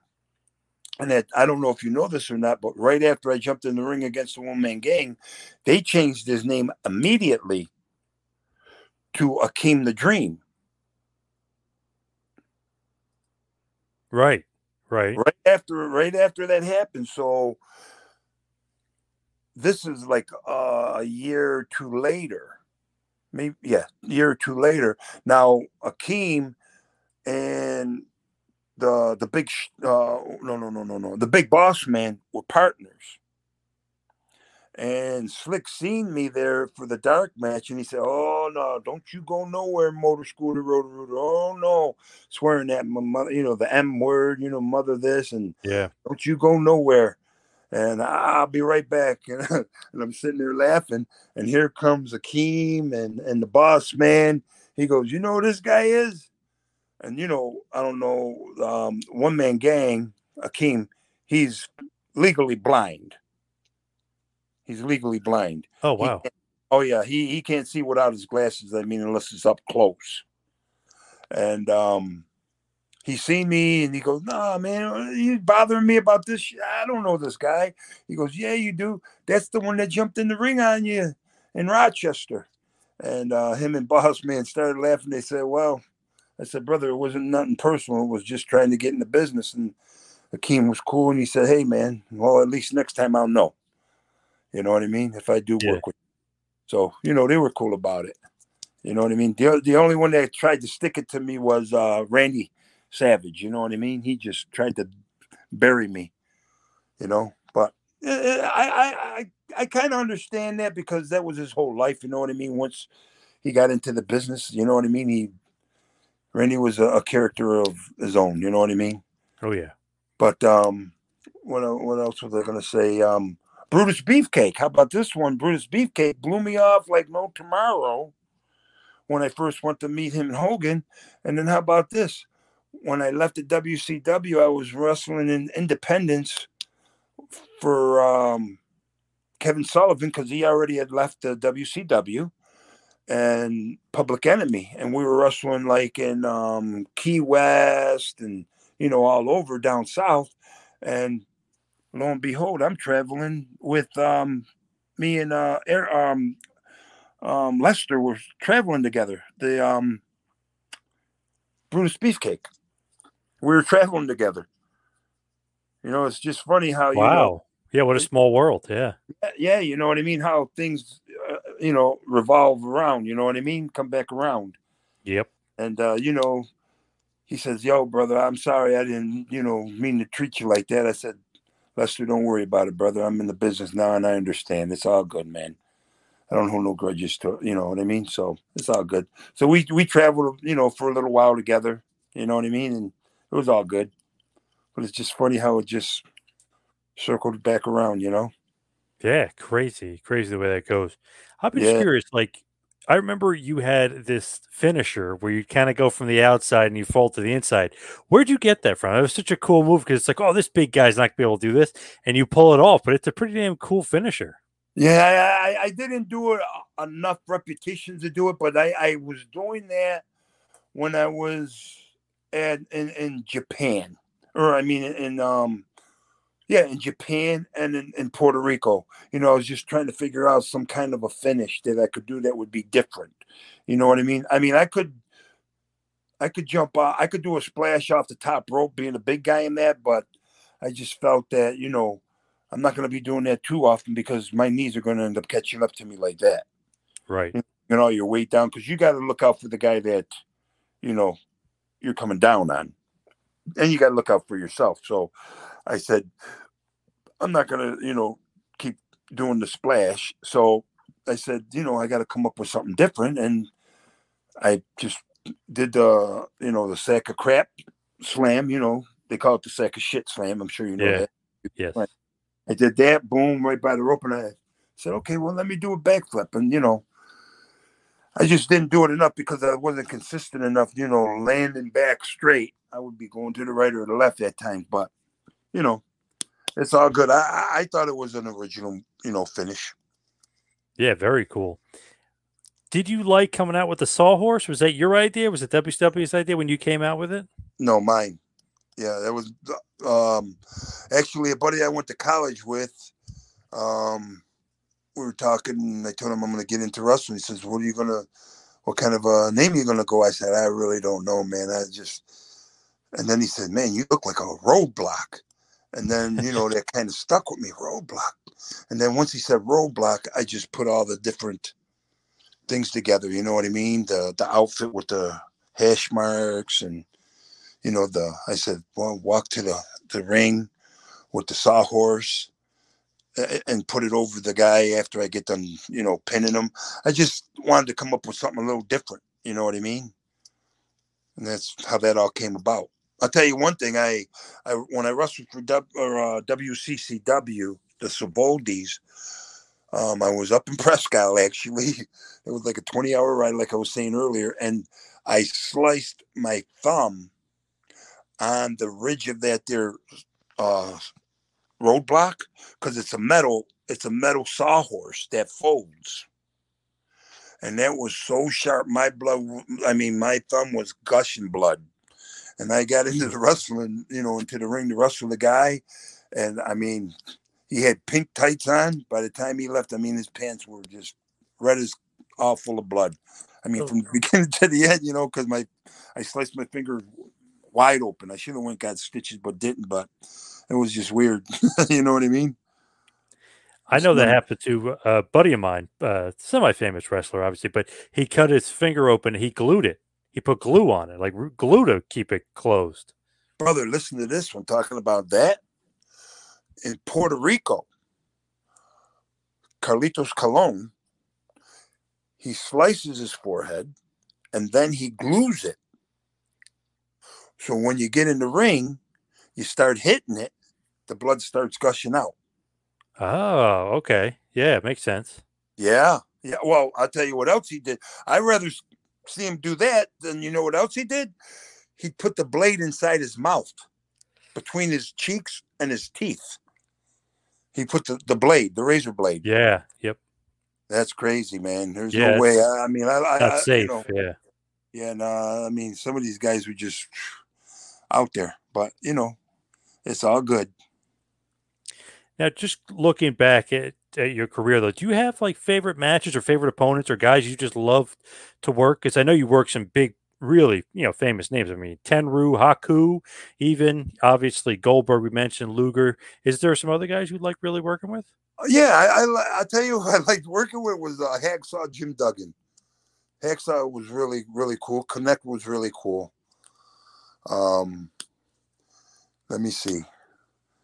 And that I don't know if you know this or not, but right after I jumped in the ring against the one man gang, they changed his name immediately to Akeem the Dream. Right. Right. Right after right after that happened. So this is like uh, a year or two later. Maybe yeah, a year or two later. Now Akeem and the the big sh- uh no no no no no the big boss man were partners and slick seen me there for the dark match and he said oh no don't you go nowhere motor scooter rotor rooter oh no swearing at my mother you know the m word you know mother this and Yeah. don't you go nowhere and I'll be right back. And, and I'm sitting there laughing, and here comes Akeem and, and the boss man. He goes, You know who this guy is? And you know, I don't know, um, one man gang, Akeem, he's legally blind. He's legally blind. Oh wow. oh yeah, he he can't see without his glasses. I mean, unless it's up close. And um, he seen me and he goes, "Nah, man, you bothering me about this? shit? I don't know this guy." He goes, "Yeah, you do. That's the one that jumped in the ring on you in Rochester." And uh, him and Boss Man started laughing. They said, "Well," I said, "Brother, it wasn't nothing personal. It was just trying to get in the business." And Akeem was cool, and he said, "Hey, man, well, at least next time I'll know." You know what I mean? If I do Yeah. work with, you. so you know they were cool about it. You know what I mean? The the only one that tried to stick it to me was uh, Randy Savage. You know what I mean? He just tried to bury me. You know, but uh, I I I, I kind of understand that because that was his whole life. You know what I mean? Once he got into the business, you know what I mean. He Randy was a, a character of his own. You know what I mean? Oh yeah. But um, what what else was I gonna say? Um, Brutus Beefcake. How about this one? Brutus Beefcake blew me off like no tomorrow when I first went to meet him in Hogan. And then how about this? When I left the WCW, I was wrestling in Independence for um, Kevin Sullivan because he already had left the WCW and Public Enemy, and we were wrestling like in um, Key West and you know all over down south. And lo and behold, I'm traveling with um, me and uh, Air, um, um, Lester were traveling together. The um, Brutus Beefcake. We were traveling together. You know, it's just funny how you know, Wow. Yeah, what a small world. Yeah. yeah, you know what I mean. How things, you know, revolve around. You know what I mean. Come back around. Yep. And uh, you know, he says, "Yo, brother, I'm sorry I didn't, you know, mean to treat you like that." I said, "Lester, don't worry about it, brother. I'm in the business now, and I understand. It's all good, man. I don't hold no grudges to, you know what I mean. So it's all good. So we we traveled, you know, for a little while together. You know what I mean, and it was all good. But it's just funny how it just circled back around, you know. Yeah, crazy, crazy the way that goes. I'm just Yeah. curious. Like, I remember you had this finisher where you kind of go from the outside and you fall to the inside. Where'd you get that from? It was such a cool move because it's like, oh, this big guy's not gonna be able to do this, and you pull it off. But it's a pretty damn cool finisher. Yeah, I, I, I didn't do it uh, enough repetitions to do it, but I, I was doing that when I was at in, in Japan, or I mean in um yeah in Japan and in, in Puerto Rico. You know, I was just trying to figure out some kind of a finish that I could do that would be different. You know what I mean? I mean, I could I could jump out, I could do a splash off the top rope, being a big guy in that, but I just felt that you know I'm not going to be doing that too often because my knees are going to end up catching up to me like that. Right. You know, your weight down because you got to look out for the guy that, you know, you're coming down on, and you got to look out for yourself. So, I said, I'm not going to, you know, keep doing the splash. So I said, you know, I got to come up with something different, and I just did the, you know, the sack of crap slam. You know, they call it the sack of shit slam. I'm sure you know Yeah. that. Yes. I did that, boom, right by the rope, and I said, okay, well, let me do a backflip. And, you know, I just didn't do it enough because I wasn't consistent enough, you know, landing back straight. I would be going to the right or the left that time. But, you know, it's all good. I, I, thought it was an original, you know, finish. Yeah, very cool. Did you like coming out with the sawhorse? Was that your idea? Was it WCW's idea when you came out with it? No, mine. Yeah, that was um actually a buddy I went to college with. Um we were talking and I told him I'm gonna get into wrestling. He says, What are you gonna what kind of a name are you gonna go? I said, I really don't know, man. I just and then he said, Man, you look like a roadblock. And then, you know, that kind of stuck with me, roadblock. And then once he said roadblock, I just put all the different things together, you know what I mean? The the outfit with the hash marks and you know, the I said, well, walk to the, the ring with the sawhorse and put it over the guy after I get done, you know, pinning him. I just wanted to come up with something a little different, you know what I mean? And that's how that all came about. I'll tell you one thing. I, I when I wrestled for w, or, uh, WCCW, the Saboldis, um, I was up in Prescott actually. It was like a 20 hour ride, like I was saying earlier, and I sliced my thumb on the ridge of that there uh, roadblock because it's a metal it's a metal sawhorse that folds and that was so sharp my blood i mean my thumb was gushing blood and i got into the wrestling you know into the ring to wrestle the guy and i mean he had pink tights on by the time he left i mean his pants were just red as all full of blood i mean from the beginning to the end you know because my i sliced my finger wide open. I should have went got stitches, but didn't. But it was just weird. you know what I mean? I know that happened to a buddy of mine, uh, semi-famous wrestler, obviously, but he cut his finger open. He glued it. He put glue on it, like glue to keep it closed. Brother, listen to this one talking about that. In Puerto Rico, Carlitos Colon, he slices his forehead and then he glues it. So when you get in the ring, you start hitting it, the blood starts gushing out. Oh, okay. Yeah, it makes sense. Yeah. Yeah. Well, I'll tell you what else he did. I'd rather see him do that then you know what else he did? He put the blade inside his mouth between his cheeks and his teeth. He put the, the blade, the razor blade. Yeah. Yep. That's crazy, man. There's Yeah, no way. I, I mean, I, I, Not I you safe. know, yeah. yeah, no, I mean, some of these guys were just out there, but you know, it's all good. Now, just looking back at, at your career, though, do you have like favorite matches or favorite opponents or guys you just love to work? Because I know you work some big, really, you know, famous names. I mean, Tenryu, Haku, even obviously Goldberg. We mentioned Luger. Is there some other guys you'd like really working with? Yeah, I, I I tell you, I liked working with was uh, Hacksaw Jim Duggan. Hacksaw was really really cool. Canek was really cool. Um, let me see.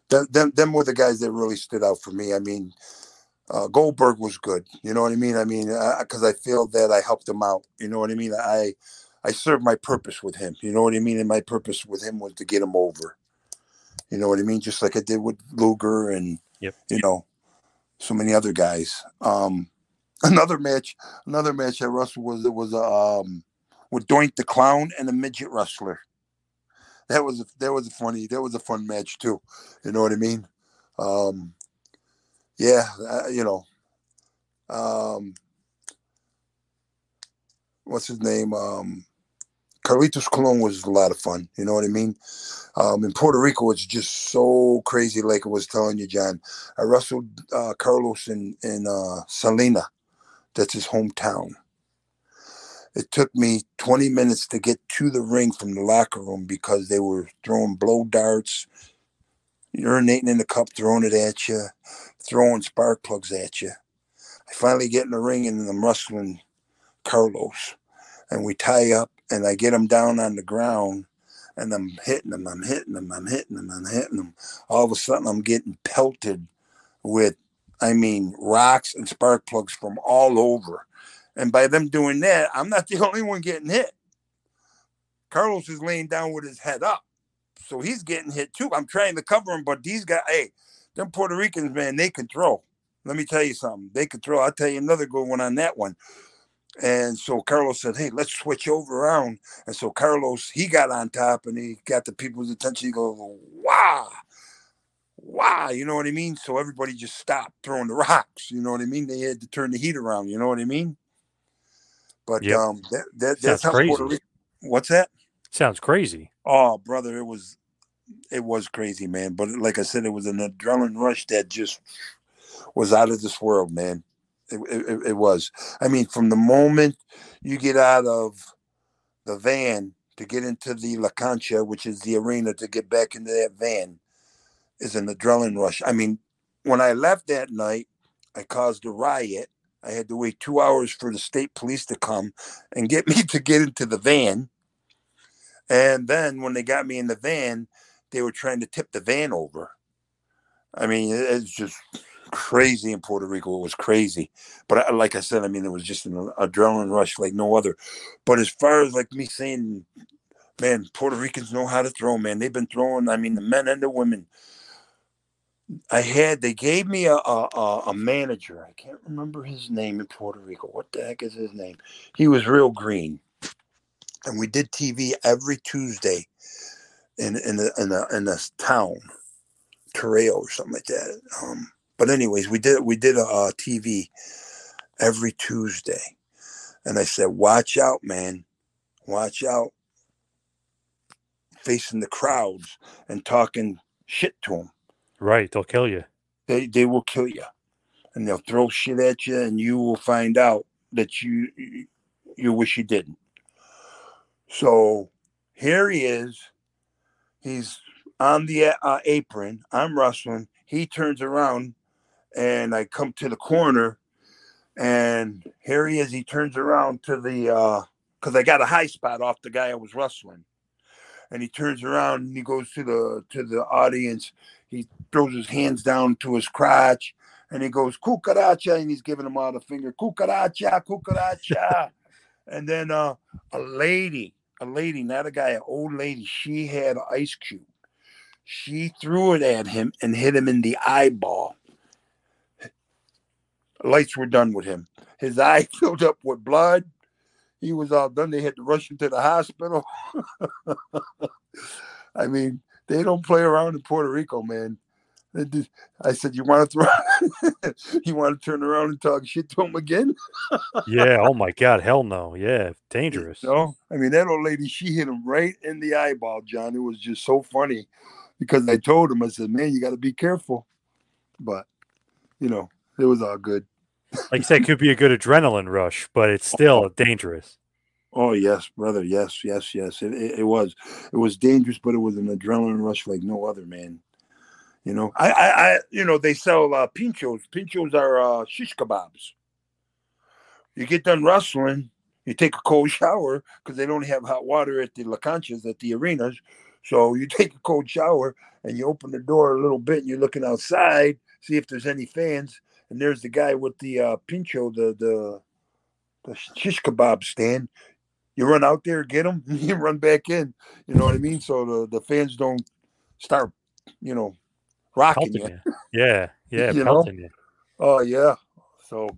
Them, them, them were the guys that really stood out for me. I mean, uh, Goldberg was good. You know what I mean? I mean, because I feel that I helped him out. You know what I mean? I I served my purpose with him. You know what I mean? And my purpose with him was to get him over. You know what I mean? Just like I did with Luger and Yep. you know so many other guys. Um, another match, another match I wrestled was it was um with Doink the Clown and a midget wrestler. That was a, that was a funny that was a fun match too. You know what I mean? Um, yeah, uh, you know. Um, what's his name? Um, Carlitos Colon was a lot of fun. You know what I mean? Um, in Puerto Rico, it's just so crazy. Like I was telling you, John, I wrestled uh, Carlos in in uh, Salina. That's his hometown. It took me 20 minutes to get to the ring from the locker room because they were throwing blow darts, urinating in the cup, throwing it at you, throwing spark plugs at you. I finally get in the ring and I'm wrestling Carlos, and we tie up, and I get him down on the ground, and I'm hitting him, I'm hitting him, I'm hitting him, I'm hitting him. All of a sudden, I'm getting pelted with, I mean, rocks and spark plugs from all over. And by them doing that, I'm not the only one getting hit. Carlos is laying down with his head up. So he's getting hit too. I'm trying to cover him, but these guys, hey, them Puerto Ricans, man, they can throw. Let me tell you something. They can throw. I'll tell you another good one on that one. And so Carlos said, Hey, let's switch over around. And so Carlos, he got on top and he got the people's attention. He goes, Wow, wow, you know what I mean? So everybody just stopped throwing the rocks. You know what I mean? They had to turn the heat around, you know what I mean? But Yep. um that, that Sounds that's how crazy. Puerto Rico what's that? Sounds crazy. Oh, brother, it was it was crazy, man. But like I said, it was an adrenaline rush that just was out of this world, man. It, it, it was. I mean, from the moment you get out of the van to get into the La Cancha, which is the arena, to get back into that van, is an adrenaline rush. I mean, when I left that night, I caused a riot. I had to wait two hours for the state police to come and get me to get into the van. And then when they got me in the van, they were trying to tip the van over. I mean, it- it's just crazy in Puerto Rico. It was crazy. But I, like I said, I mean, it was just an adrenaline rush like no other. But as far as like me saying, man, Puerto Ricans know how to throw, man. They've been throwing, I mean, the men and the women. I had, they gave me a, a- a manager. I can't remember his name in Puerto Rico. What the heck is his name? He was real green. And we did TV every Tuesday in in the in the in this town, Torreo or something like that. Um, but anyways, we did we did a, uh TV every Tuesday, and I said, "Watch out, man! Watch out!" Facing the crowds and talking shit to them. Right. They'll kill you. They they will kill you, and they'll throw shit at you, and you will find out that you you wish you didn't. So here he is. He's on the uh, apron. I'm wrestling. He turns around and I come to the corner, and here he is. He turns around to the uh because I got a high spot off the guy I was wrestling, and he turns around and he goes to the to the audience. He throws his hands down to his crotch, and he goes cucaracha, and he's giving them all the finger cucaracha, cucaracha, and then uh a lady, a lady, not a guy, an old lady. She had an ice cube. She threw it at him and hit him in the eyeball lights were done with him. His eye filled up with blood. He was all done. They had to rush him to the hospital. I mean, they don't play around in Puerto Rico, man. I said, "You want to throw? you want to turn around and talk shit to him again?" yeah. Oh my God. Hell no. Yeah. Dangerous. No. I mean, that old lady, she hit him right in the eyeball, John. It was just so funny because I told him, I said, "Man, you got to be careful." But you know, it was all good. like you said, it could be a good adrenaline rush, but it's oh, still Oh. dangerous. Oh yes, brother. Yes, yes, yes. It, it, it was. It was dangerous, but it was an adrenaline rush like no other, man. You know, I, I, I you know, they sell uh, pinchos. Pinchos are uh, shish kebabs. You get done wrestling, you take a cold shower because they don't have hot water at the La Conchas at the arenas. So you take a cold shower and you open the door a little bit and you're looking outside, see if there's any fans. And there's the guy with the uh, pincho, the the the shish kebab stand. You run out there, get them, you run back in. You know what I mean? So the, the fans don't start, you know, rocking you. You. Yeah. Yeah. You know? you. Oh yeah. So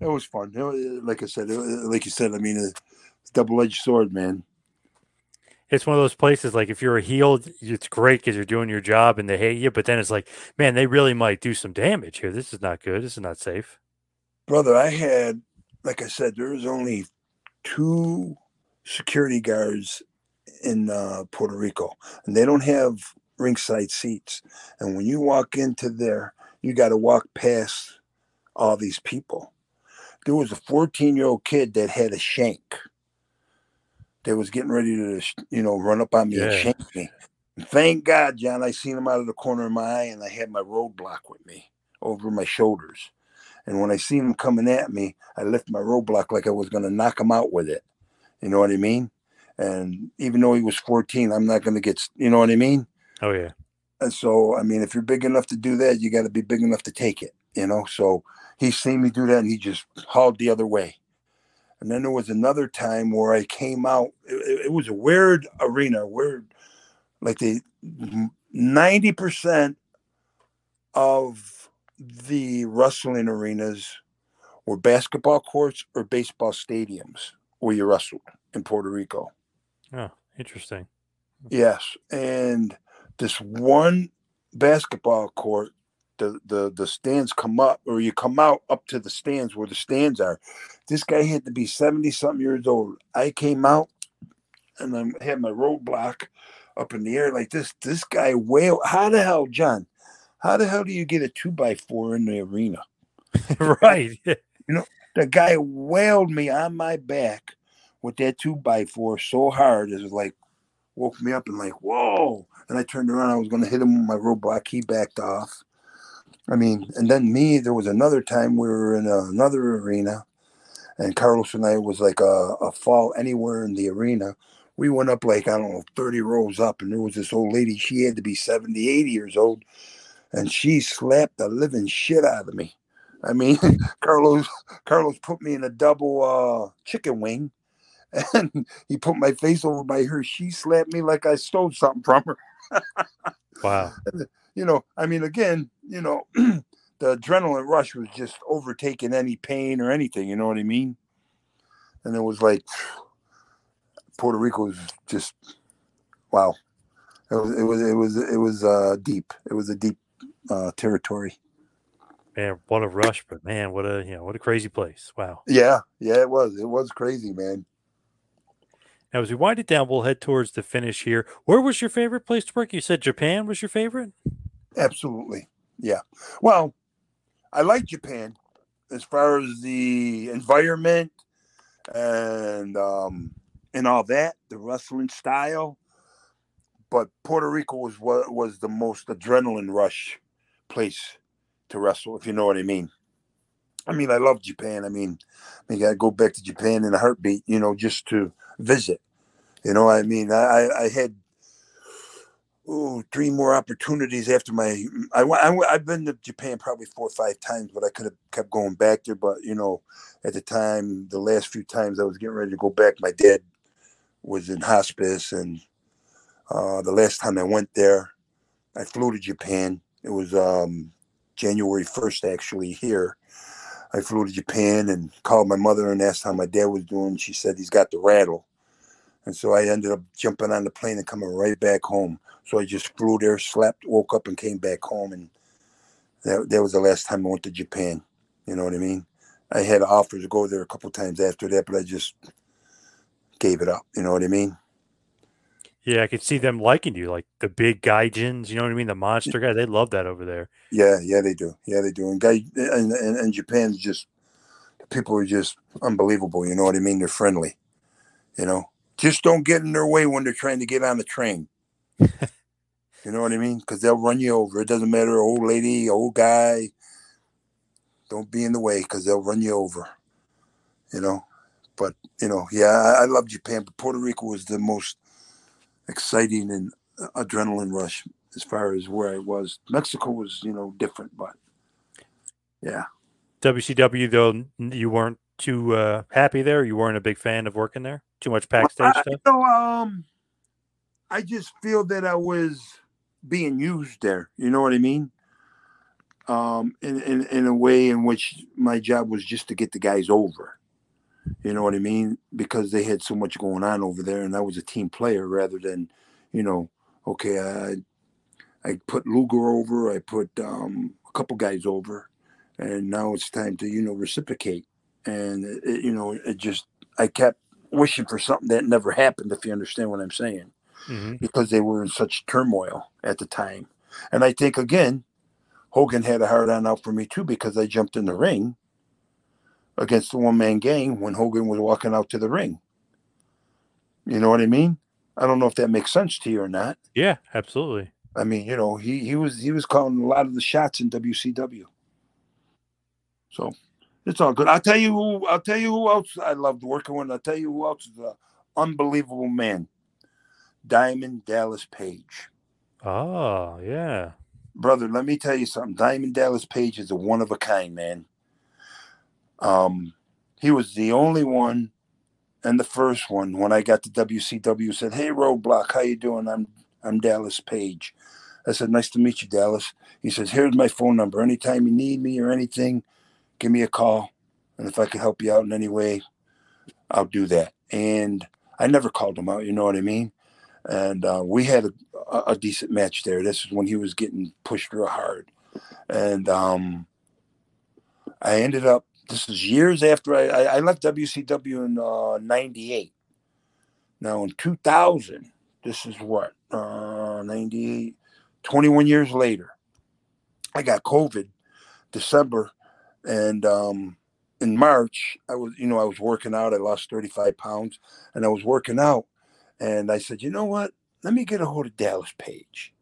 it was fun. It was- like I said, it like you said, I mean, it's double edged sword, man. It's one of those places like if you're a heel, it's great because you're doing your job and they hate you. But then it's like, man, they really might do some damage here. This is not good. This is not safe. Brother, I had, like I said, there was only two security guards in uh, Puerto Rico, and they don't have ringside seats. And when you walk into there, you got to walk past all these people. There was a 14 year old kid that had a shank. That was getting ready to, you know, run up on me and shank me. And thank God, John, I seen him out of the corner of my eye, and I had my roadblock with me over my shoulders. And when I seen him coming at me, I lift my roadblock like I was going to knock him out with it. You know what I mean? And even though he was 14, I'm not going to get, you know what I mean? Oh yeah. And so, I mean, if you're big enough to do that, you got to be big enough to take it, you know? So he seen me do that and he just hauled the other way. And then there was another time where I came out. It, it- was a weird arena, weird, like the 90% of the wrestling arenas were basketball courts or baseball stadiums where you wrestled in Puerto Rico. Oh, interesting. Yes, and this one basketball court, the the the stands come up, or you come out up to the stands where the stands are. This guy had to be seventy something years old. I came out, and I had my roadblock up in the air like this. This guy wailed. How the hell, John? How the hell do you get a two by four in the arena? right. You know, the guy wailed me on my back with that two by four so hard it was like woke me up and like, whoa. And I turned around, I was gonna hit him with my roadblock, he backed off. I mean, and then me, there was another time we were in another arena, and Carlos and I was like a, a fall anywhere in the arena. We went up like, I don't know, 30 rows up, and there was this old lady, she had to be 70, 80 years old, and she slapped the living shit out of me. I mean, Carlos Carlos put me in a double uh, chicken wing, and he put my face over by her. She slapped me like I stole something from her. Wow. You know, I mean, again, you know, the adrenaline rush was just overtaking any pain or anything. You know what I mean? And it was like Puerto Rico was just wow. It was it was it was it was uh, deep. It was a deep uh, territory. Man, what a rush, but man, what a you know, what a crazy place. Wow. Yeah, yeah, it was. It was crazy, man. Now, as we wind it down, we'll head towards the finish here. Where was your favorite place to work? You said Japan was your favorite? Absolutely. Yeah. Well, I like Japan as far as the environment and um and all that, the wrestling style. But Puerto Rico was what was the most adrenaline rush place to wrestle, if you know what I mean. I mean, I love Japan. I mean, I mean, I go back to Japan in a heartbeat, you know, just to visit. You know, I mean, I, I had oh, three more opportunities after my. I, I, I've been to Japan probably four or five times, but I could have kept going back there. But, you know, at the time, the last few times I was getting ready to go back, my dad was in hospice. And uh, the last time I went there, I flew to Japan. It was um, January 1st, actually, here. I flew to Japan and called my mother and asked how my dad was doing. She said he's got the rattle. And so I ended up jumping on the plane and coming right back home. So I just flew there, slept, woke up, and came back home. And that, that was the last time I went to Japan. You know what I mean? I had offers to go there a couple times after that, but I just gave it up. You know what I mean? Yeah, I could see them liking you, like the big gaijins. You know what I mean? The monster guy. They love that over there. Yeah, yeah, they do. Yeah, they do. And guy, and, and, and Japan's just the people are just unbelievable. You know what I mean? They're friendly. You know, just don't get in their way when they're trying to get on the train. you know what I mean? Because they'll run you over. It doesn't matter, old lady, old guy. Don't be in the way because they'll run you over. You know, but you know, yeah, I, I love Japan, but Puerto Rico was the most exciting and uh, adrenaline rush as far as where I was. Mexico was, you know, different, but yeah. WCW though, you weren't too uh, happy there. You weren't a big fan of working there. Too much backstage I, stuff. Um, I just feel that I was being used there. You know what I mean? Um, in, in in a way in which my job was just to get the guys over. You know what I mean? Because they had so much going on over there, and I was a team player rather than, you know, okay, I I put Luger over, I put um, a couple guys over, and now it's time to you know reciprocate. And it, you know, it just I kept wishing for something that never happened. If you understand what I'm saying, mm-hmm. because they were in such turmoil at the time, and I think again, Hogan had a hard on out for me too because I jumped in the ring against the one man gang when Hogan was walking out to the ring. You know what I mean? I don't know if that makes sense to you or not. Yeah, absolutely. I mean, you know, he he was he was calling a lot of the shots in WCW. So it's all good. I'll tell you who I'll tell you who else I loved working with. I'll tell you who else is an unbelievable man. Diamond Dallas Page. Oh, yeah. Brother, let me tell you something. Diamond Dallas Page is a one of a kind, man. Um, he was the only one and the first one when I got to WCW said, "Hey, Roadblock, how you doing? I'm I'm Dallas Page." I said, "Nice to meet you, Dallas." He says, "Here's my phone number. Anytime you need me or anything, give me a call, and if I can help you out in any way, I'll do that." And I never called him out. You know what I mean? And uh, we had a, a, decent match there. This is when he was getting pushed real hard, and um, I ended up this is years after I, I, left WCW in uh, 98. Now in 2000, this is what, uh, 98, 21 years later, I got COVID December. And um, in March, I was, you know, I was working out. I lost 35 pounds and I was working out. And I said, you know what? Let me get a hold of Dallas Page.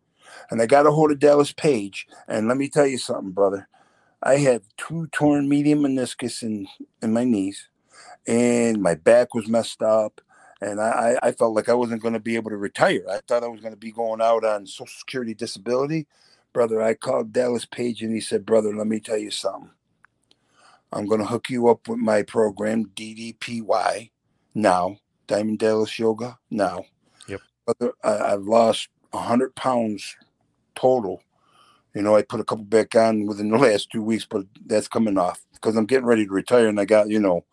And I got a hold of Dallas Page. And let me tell you something, brother. I had two torn medium meniscus in, in my knees, and my back was messed up. And I, I felt like I wasn't going to be able to retire. I thought I was going to be going out on Social Security disability. Brother, I called Dallas Page and he said, Brother, let me tell you something. I'm going to hook you up with my program, DDPY, now, Diamond Dallas Yoga, now. Yep. Brother, I, I've lost 100 pounds total you know, I put a couple back on within the last two weeks, but that's coming off because I'm getting ready to retire and I got, you know.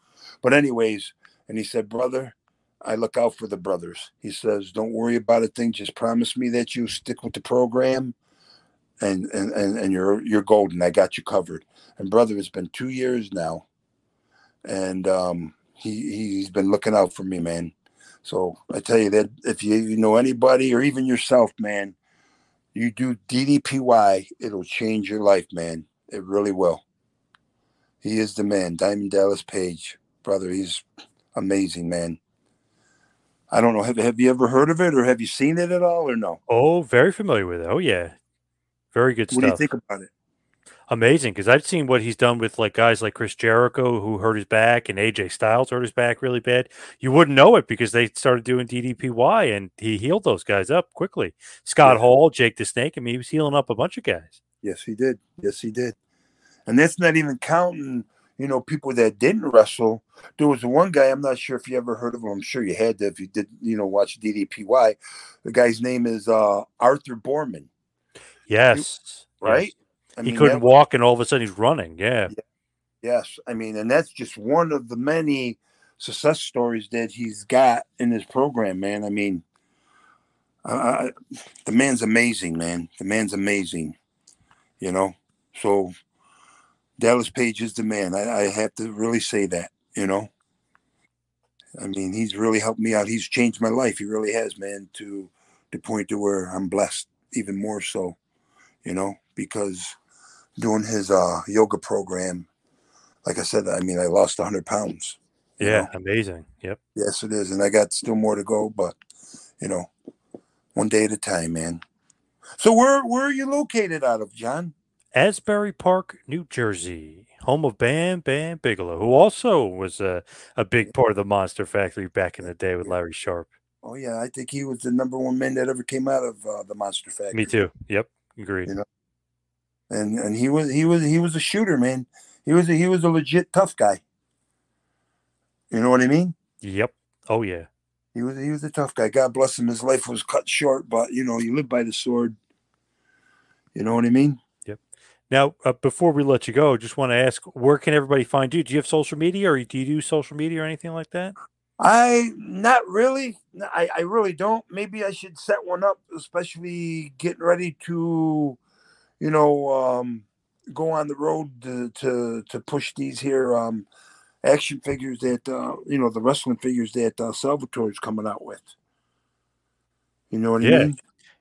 But, anyways, and he said, Brother, I look out for the brothers. He says, Don't worry about a thing. Just promise me that you stick with the program and and and, you're you're golden. I got you covered. And brother, it's been two years now. And um he he's been looking out for me, man. So I tell you that if you, you know anybody or even yourself, man, you do DDPY, it'll change your life, man. It really will. He is the man, Diamond Dallas Page, brother. He's amazing, man. I don't know. Have, have you ever heard of it or have you seen it at all or no? Oh, very familiar with it. Oh, yeah. Very good what stuff. What do you think about it? amazing because I've seen what he's done with like guys like Chris Jericho who hurt his back and AJ Styles hurt his back really bad. You wouldn't know it because they started doing DDPY and he healed those guys up quickly. Scott Yeah. Hall, Jake the Snake. I mean, he was healing up a bunch of guys. Yes, he did. Yes, he did. And that's not even counting, you know, people that didn't wrestle. There was one guy, I'm not sure if you ever heard of him. I'm sure you had to if you did, you know, watch DDPY. The guy's name is uh Arthur Boorman, Yes, right? Yes. he couldn't walk, and all of a sudden he's running. Yeah, Yes, I mean, and that's just one of the many success stories that he's got in his program, man. I mean, uh, the man's amazing, man. The man's amazing, you know. So Dallas Page is the man. I, I have to really say that, you know. I mean, he's really helped me out. He's changed my life. He really has, man, to the point to where I'm blessed even more so, you know, because doing his uh, yoga program, like I said, I mean, I lost 100 pounds. yeah, know. amazing. Yep. Yes, it is. And I got still more to go, but, you know, one day at a time, man. So where where are you located out of, John? Asbury Park, New Jersey, home of Bam Bam Bigelow, who also was a, a big part of the Monster Factory back in the day with Larry Sharpe. Oh yeah, I think he was the number one man that ever came out of uh, the Monster Factory. Me too. Yep, agreed. You know, and and he was he was he was a shooter, man. He was a, he was a legit tough guy. You know what I mean? Yep. Oh yeah. He was he was a tough guy. God bless him. His life was cut short, but you know, you live by the sword. You know what I mean? Yep. Now, uh, before we let you go, just want to ask, where can everybody find you? Do you have social media, or do you do social media or anything like that? I not really. I, I really don't. Maybe I should set one up, especially getting ready to, you know, um, go on the road to to, to push these here um, action figures that uh, you know the wrestling figures that uh, Salvatore's coming out with. You know what I Yeah. mean?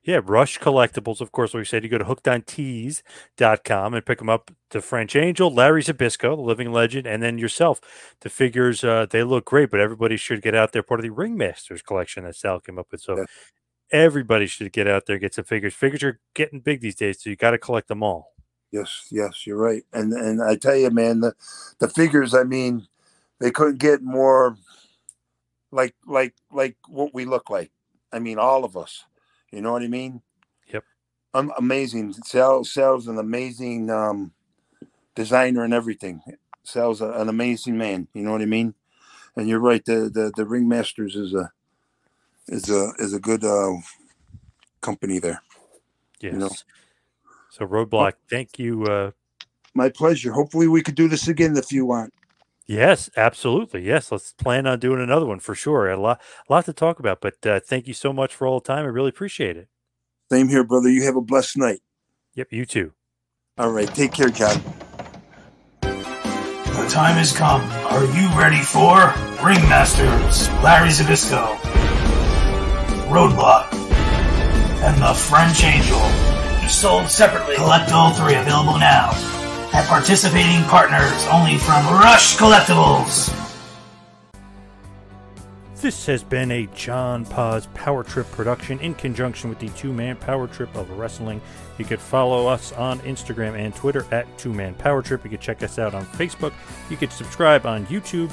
Yeah, Rush Collectibles, of course, like we said, you go to hookedontees.com and pick them up. The French Angel, Larry Zbyszko, the living legend, and then yourself. The figures, uh, they look great, but everybody should get out there. Part of the Ringmasters collection that Sal came up with. So everybody should get out there, get some figures. Figures are getting big these days, so you got to collect them all. Yes, yes, you're right. And and I tell you, man, the the figures. I mean, they couldn't get more like like like what we look like. I mean, all of us. You know what I mean? Yep. Um, amazing. Sal Sal's an amazing um, designer and everything. Sal's a, an amazing man. You know what I mean? And you're right. The the the Ringmasters is a is a is a good uh, company there. Yes. You know. So, Roadblock, thank you. Uh, My pleasure. Hopefully, we could do this again if you want. Yes, absolutely. Yes, let's plan on doing another one for sure. A lot, a lot to talk about, but uh, thank you so much for all the time. I really appreciate it. Same here, brother. You have a blessed night. Yep, you too. All right. Take care, John. The time has come. Are you ready for Ringmasters, Larry Zbyszko, Roadblock, and the French Angel? Each sold separately. Collect all three available now at participating partners only from Rush Collectibles. This has been a John Poz Power Trip production in conjunction with the Two Man Power Trip of Wrestling. You could follow us on Instagram and Twitter at Two Man Power Trip. You could check us out on Facebook. You could subscribe on YouTube.